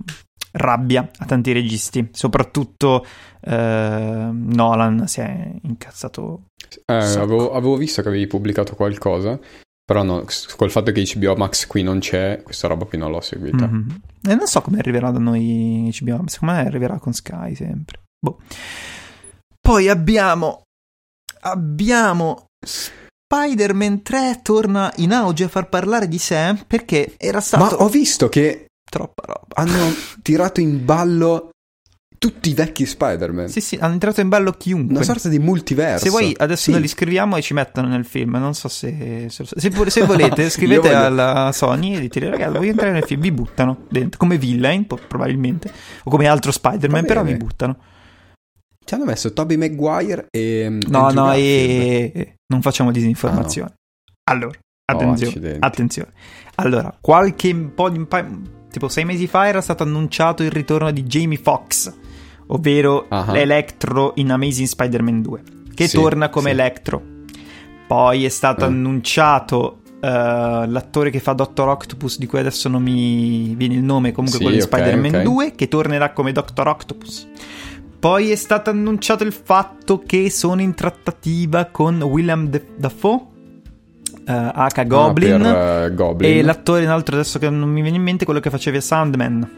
rabbia a tanti registi, soprattutto eh, Nolan si è incazzato. Eh, avevo, avevo visto che avevi pubblicato qualcosa, però no, col fatto che HBO Max qui non c'è, questa roba qui non l'ho seguita. Mhm. E non so come arriverà da noi HBO, secondo me arriverà con Sky sempre. Boh. Poi abbiamo abbiamo Spider-Man 3 torna in auge a far parlare di sé perché era Ma stato ho visto che troppa roba. hanno tirato in ballo tutti i vecchi Spider-Man. Sì, sì, hanno entrato in ballo chiunque. Una sorta di multiverso. Se vuoi, adesso Sì. noi li scriviamo e ci mettono nel film. Non so se. Se, se- se volete, scrivete Io voglio- alla Sony e dite, ragazzi, voglio entrare nel film. Vi buttano dentro. Come villain, probabilmente. O come altro Spider-Man, però vi buttano. Ci hanno messo Tobey Maguire e. No, Andrew no, e, e- non facciamo disinformazione. Allora, Attenzione, accidenti. attenzione. Allora, qualche po' di tipo sei mesi fa era stato annunciato il ritorno di Jamie Foxx, ovvero Ah. l'Electro in Amazing Spider-Man 2, che Sì, torna come sì. Electro. Poi è stato Eh. annunciato eh, l'attore che fa Dr. Octopus, di cui adesso non mi viene il nome, comunque Sì, quello di Spider-Man ok. 2, che tornerà come Dr. Octopus. Poi è stato annunciato il fatto che sono in trattativa con William De- Dafoe, eh, H. Goblin, Ah, per, eh, Goblin. e l'attore, un altro adesso che non mi viene in mente, quello che faceva Sandman.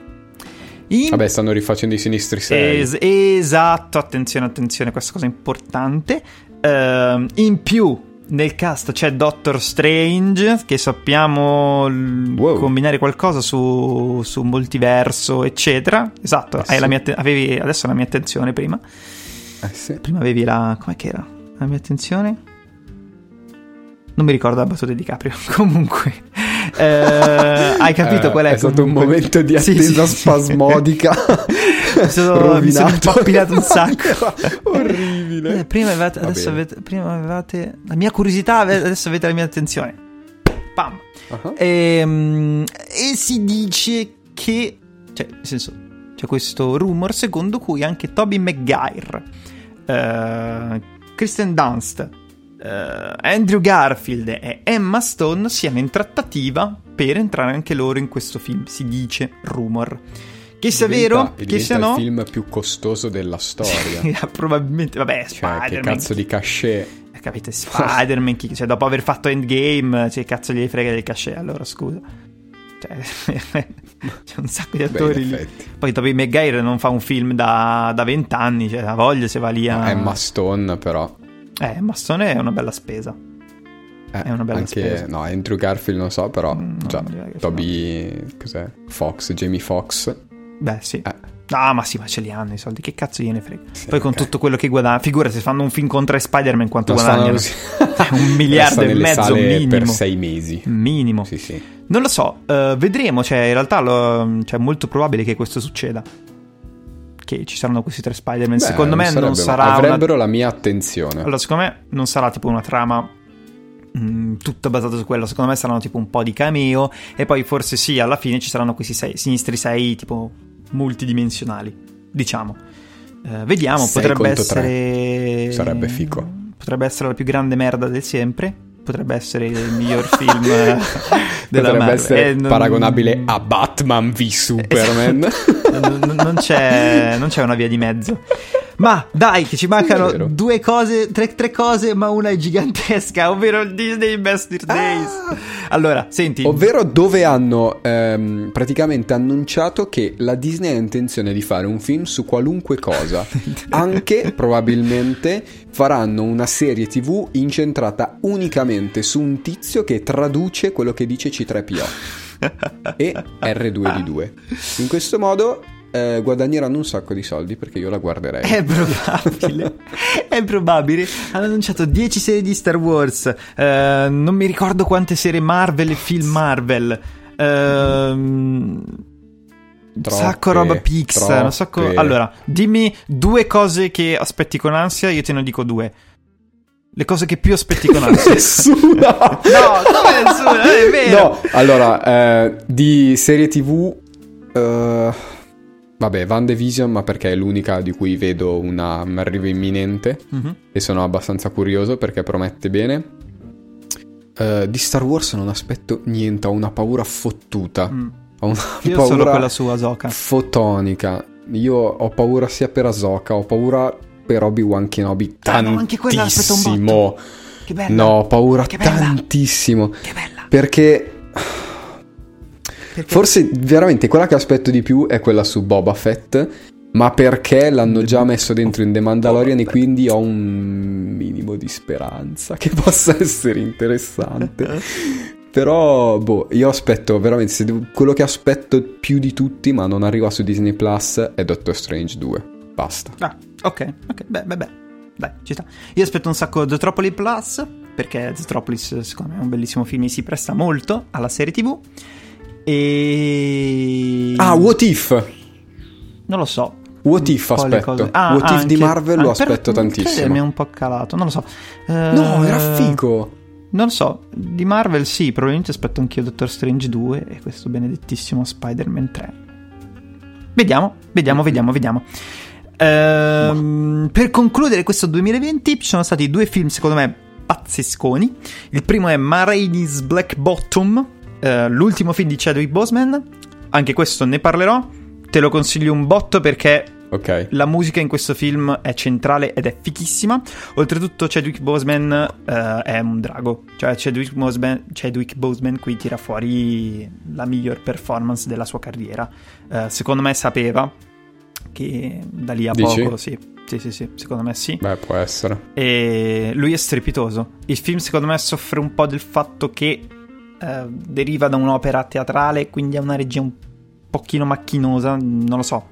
In- Vabbè, stanno rifacendo i sinistri 6. Es- esatto, attenzione, attenzione, questa cosa è importante. Ehm, in più, nel cast c'è Doctor Strange, che sappiamo Wow. combinare qualcosa su, su multiverso, eccetera. Esatto, Eh sì. la mia atten- avevi adesso la mia attenzione prima. Eh sì. Prima avevi la... com'è che era? La mia attenzione? Non mi ricordo la battuta di Caprio. Comunque, eh, hai capito Eh, qual è? È stato un momento di attesa sì, sì. spasmodica. Mi sono- mi sono Rovinato. un sacco. Orribile. Eh, prima avevate, avete, prima avevate la mia curiosità, adesso avete la mia attenzione. Pam. Ah. Ehm, e si dice che, cioè, nel senso, c'è questo rumor secondo cui anche Toby Maguire, eh, Kristen Dunst, eh, Andrew Garfield e Emma Stone siano in trattativa per entrare anche loro in questo film. Si dice rumor. Che sia Diventa- vero, che sia no. il film più costoso della storia. Probabilmente, vabbè, cioè, che Spider-Man. cazzo di cachet. Eh, Capite, Spider-Man, chi- cioè dopo aver fatto Endgame, cioè cazzo gli frega del cachet, allora scusa. Cioè, c'è un sacco di Beh, attori in lì. Poi Tobey Maguire non fa un film da, da 20 anni, cioè ha voglia se va lì a... Emma Stone, però. Eh, Massone è una bella spesa. Eh, È una bella anche, spesa. No, Andrew Garfield non so, però. Mm, no, che Toby. Cos'è? Fox, Jamie Fox. Beh, sì. Eh. Ah, ma sì, ma ce li hanno i soldi, che cazzo gliene frega. Sì, Poi con tutto quello che guadagna, figura se fanno un film con tre Spider-Man quanto Non stanno guadagnano? un miliardo Resta e mezzo minimo. per sei mesi. Minimo. Sì, sì. Non lo so, eh, vedremo, cioè in realtà lo- cioè, è molto probabile che questo succeda. Che ci saranno questi tre Spider-Man. Beh, secondo me sarebbe- non sarà una... Avrebbero la mia attenzione. Allora, secondo me non sarà tipo una trama mh, tutta basata su quello. Secondo me saranno tipo un po' di cameo. E poi forse sì, alla fine ci saranno questi sei, sinistri 6 tipo multidimensionali. Diciamo. Eh, vediamo, Sei potrebbe essere. Sarebbe fico. Potrebbe essere la più grande merda del sempre. Potrebbe essere il miglior film eh, della Potrebbe Marvel. essere Eh, non- paragonabile a Batman v Superman. Esatto. non, non c'è, non c'è una via di mezzo. Ma dai, che ci mancano due cose, tre, tre cose, ma una è gigantesca, ovvero il Disney Master Days. Allora, senti, Ovvero dove hanno ehm, praticamente annunciato che la Disney ha intenzione di fare un film su qualunque cosa. Anche probabilmente faranno una serie TV incentrata unicamente su un tizio che traduce quello che dice C3PO e R2D2. In questo modo eh, guadagneranno un sacco di soldi perché io la guarderei. è probabile. è probabile. Hanno annunciato 10 serie di Star Wars. eh, non mi ricordo quante serie Marvel e film Marvel. Ehm. Troppe, sacco roba Pixar, un sacco... Allora, dimmi due cose che aspetti con ansia, io te ne dico due. Le cose che più aspetti con ansia. Nessuna! no, come nessuna, è vero. No, allora, eh, di serie tv... eh, vabbè, VandeVision, ma perché è l'unica di cui vedo una un arrivo imminente Mhm. e sono abbastanza curioso perché promette bene. Eh, di Star Wars non aspetto niente, ho una paura fottuta. Mm. Ho una Io paura solo quella su Asoka. fotonica. Io ho paura sia per Ahsoka, ho paura per Obi-Wan Kenobi Ah, no, anche quella aspetto un tantissimo. Che bella. No, ho paura Che tantissimo. Che bella. Perché Perché- forse veramente quella che aspetto di più è quella su Boba Fett. Ma perché l'hanno già messo dentro in The Mandalorian e quindi ho un minimo di speranza che possa essere interessante. Però, boh, io aspetto veramente. devo- quello che aspetto più di tutti, ma non arriva su Disney Plus, è Doctor Strange 2. Basta. Ah, ok, ok, beh, beh, beh. Dai, ci sta. Io aspetto un sacco Zootropolis Plus, perché Zootropolis secondo me è un bellissimo film e si presta molto alla serie TV. E... Ah, What If? Non lo so. What If aspetto. Ah, What If di anche- Marvel lo ah, per- aspetto Mi è tantissimo. un po' calato, non lo so. No, Eh, era figo. Non so, di Marvel sì, probabilmente aspetto anch'io Doctor Strange 2 e questo benedettissimo Spider-Man 3. Vediamo, vediamo, vediamo, vediamo. Ehm, per concludere questo 2020 ci sono stati due film secondo me pazzesconi. Il primo è Ma Rainey's Black Bottom, eh, l'ultimo film di Chadwick Boseman. Anche questo ne parlerò. Te lo consiglio un botto perché Ok. la musica in questo film è centrale ed è fichissima. Oltretutto, Chadwick Boseman eh, è un drago. Cioè, Chadwick Boseman, Chadwick Boseman qui tira fuori la miglior performance della sua carriera. Eh, secondo me sapeva che da lì a Dici? poco, sì. Sì, sì, sì, secondo me sì. Beh, può essere. E lui è strepitoso. Il film, secondo me, soffre un po' del fatto che eh, deriva da un'opera teatrale, quindi ha una regia un pochino macchinosa. Non lo so,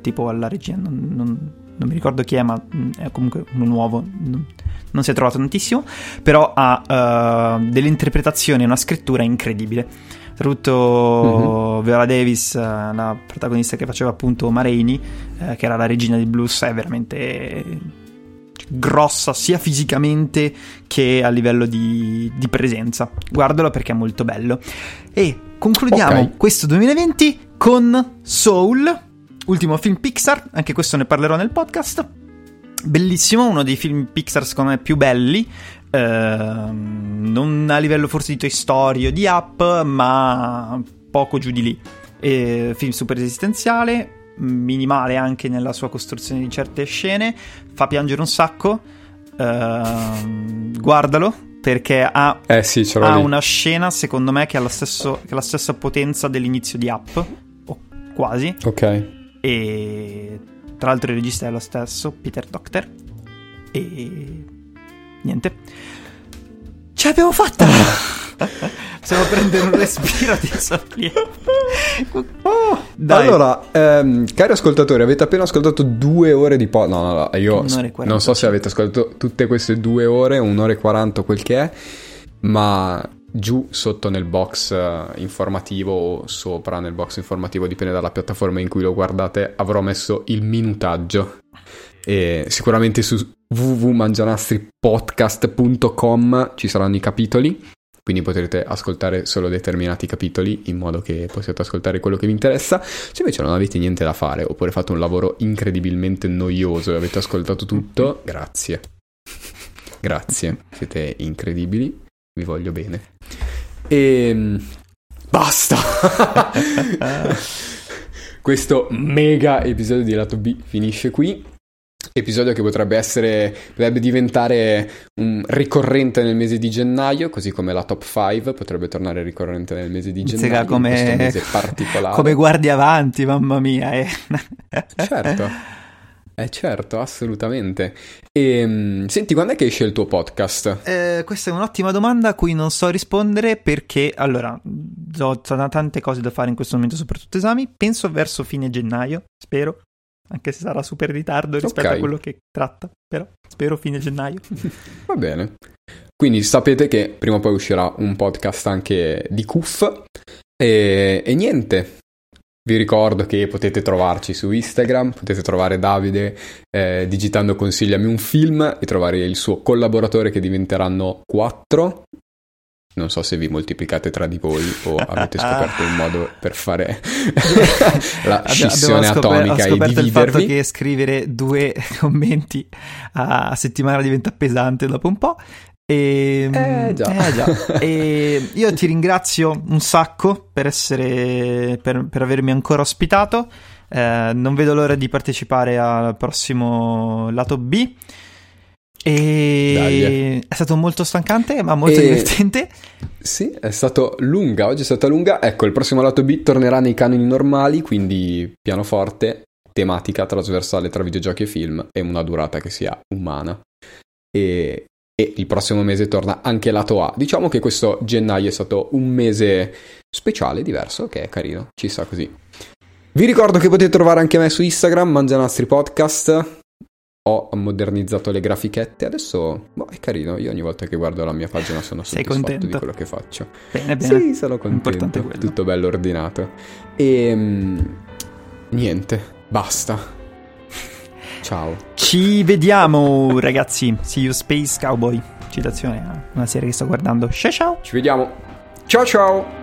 tipo alla regia, non, non- non mi ricordo chi è, ma mm, è comunque uno nuovo. Non, non si è trovato tantissimo. Però ha eh, delle interpretazioni e una scrittura incredibile. Soprattutto Viola Davis, eh, la protagonista che faceva appunto Marini, eh, che era la regina di blues, è veramente grossa sia fisicamente che a livello di, di presenza. Guardalo perché è molto bello. E concludiamo Ok. questo 2020 con Soul, ultimo film Pixar, anche questo ne parlerò nel podcast. Bellissimo, uno dei film Pixar secondo me più belli. ehm, non a livello forse di Toy Story o di Up, ma poco giù di lì. Eh, film super esistenziale, minimale anche nella sua costruzione di certe scene, fa piangere un sacco. ehm, guardalo perché ha, Eh sì, ha una scena secondo me che ha, stesso- che ha la stessa potenza dell'inizio di Up, o quasi. Ok. E tra l'altro il regista è lo stesso, Peter Docter. E niente. Ce l'abbiamo fatta! Possiamo prendere un respiro di sollievo. Dai. Allora, ehm, cari ascoltatori, avete appena ascoltato due ore di podcast. No, no, no, io non so se avete ascoltato tutte queste due ore, un'ora e quaranta, quel che è, ma giù sotto nel box eh, informativo o sopra nel box informativo, dipende dalla piattaforma in cui lo guardate, avrò messo il minutaggio. E sicuramente su www.mangianastripodcast.com ci saranno i capitoli quindi potrete ascoltare solo determinati capitoli in modo che possiate ascoltare quello che vi interessa. Se invece non avete niente da fare oppure fate un lavoro incredibilmente noioso e avete ascoltato tutto, grazie. Grazie, siete incredibili, vi voglio bene. E basta. Questo mega episodio di Lato B finisce qui. Episodio che potrebbe essere, potrebbe diventare un ricorrente nel mese di gennaio, così come la top 5 potrebbe tornare ricorrente nel mese di gennaio. Questo come, mese particolare. come guardi avanti, mamma mia. eh. Certo. Eh certo, assolutamente. E, senti, quando è che esce il tuo podcast? Eh, questa è un'ottima domanda a cui non so rispondere perché, allora, ho tante cose da fare in questo momento, soprattutto esami. Penso verso fine gennaio, spero. Anche se sarà super in ritardo rispetto Ok. a quello che tratta, però spero fine gennaio. Va bene. Quindi sapete che prima o poi uscirà un podcast anche di Cuff. E, e niente. Vi ricordo che potete trovarci su Instagram, potete trovare Davide eh, digitando consigliami un film e trovare il suo collaboratore che diventeranno quattro. Non so se vi moltiplicate tra di voi o avete scoperto un modo per fare la scissione scoper- atomica ho e scoperto il fatto dividervi. che scrivere due commenti a, a settimana diventa pesante dopo un po'. E, Eh, già. eh, già. E io ti ringrazio un sacco per essere per, per avermi ancora ospitato. Eh, non vedo l'ora di partecipare al prossimo lato B. E Dai. è stato molto stancante, ma molto E- divertente. Sì, è stato lunga, oggi è stata lunga. Ecco, il prossimo lato B tornerà nei canoni normali, quindi pianoforte, tematica trasversale tra videogiochi e film e una durata che sia umana. E, e il prossimo mese torna anche lato A. Diciamo che questo gennaio è stato un mese speciale, diverso, che è carino, ci sta così. Vi ricordo che potete trovare anche me su Instagram, Mangianastri Podcast. Ho modernizzato le grafichette, adesso boh, è carino. Io ogni volta che guardo la mia pagina sono soddisfatto contento? di quello che faccio. Bene, bene. Sì, sono contento. Tutto bello ordinato. E niente, basta. Ciao. Ci vediamo, ragazzi. See you, Space Cowboy. citazione a una serie che sto guardando. Ciao ciao! Ci vediamo. Ciao ciao!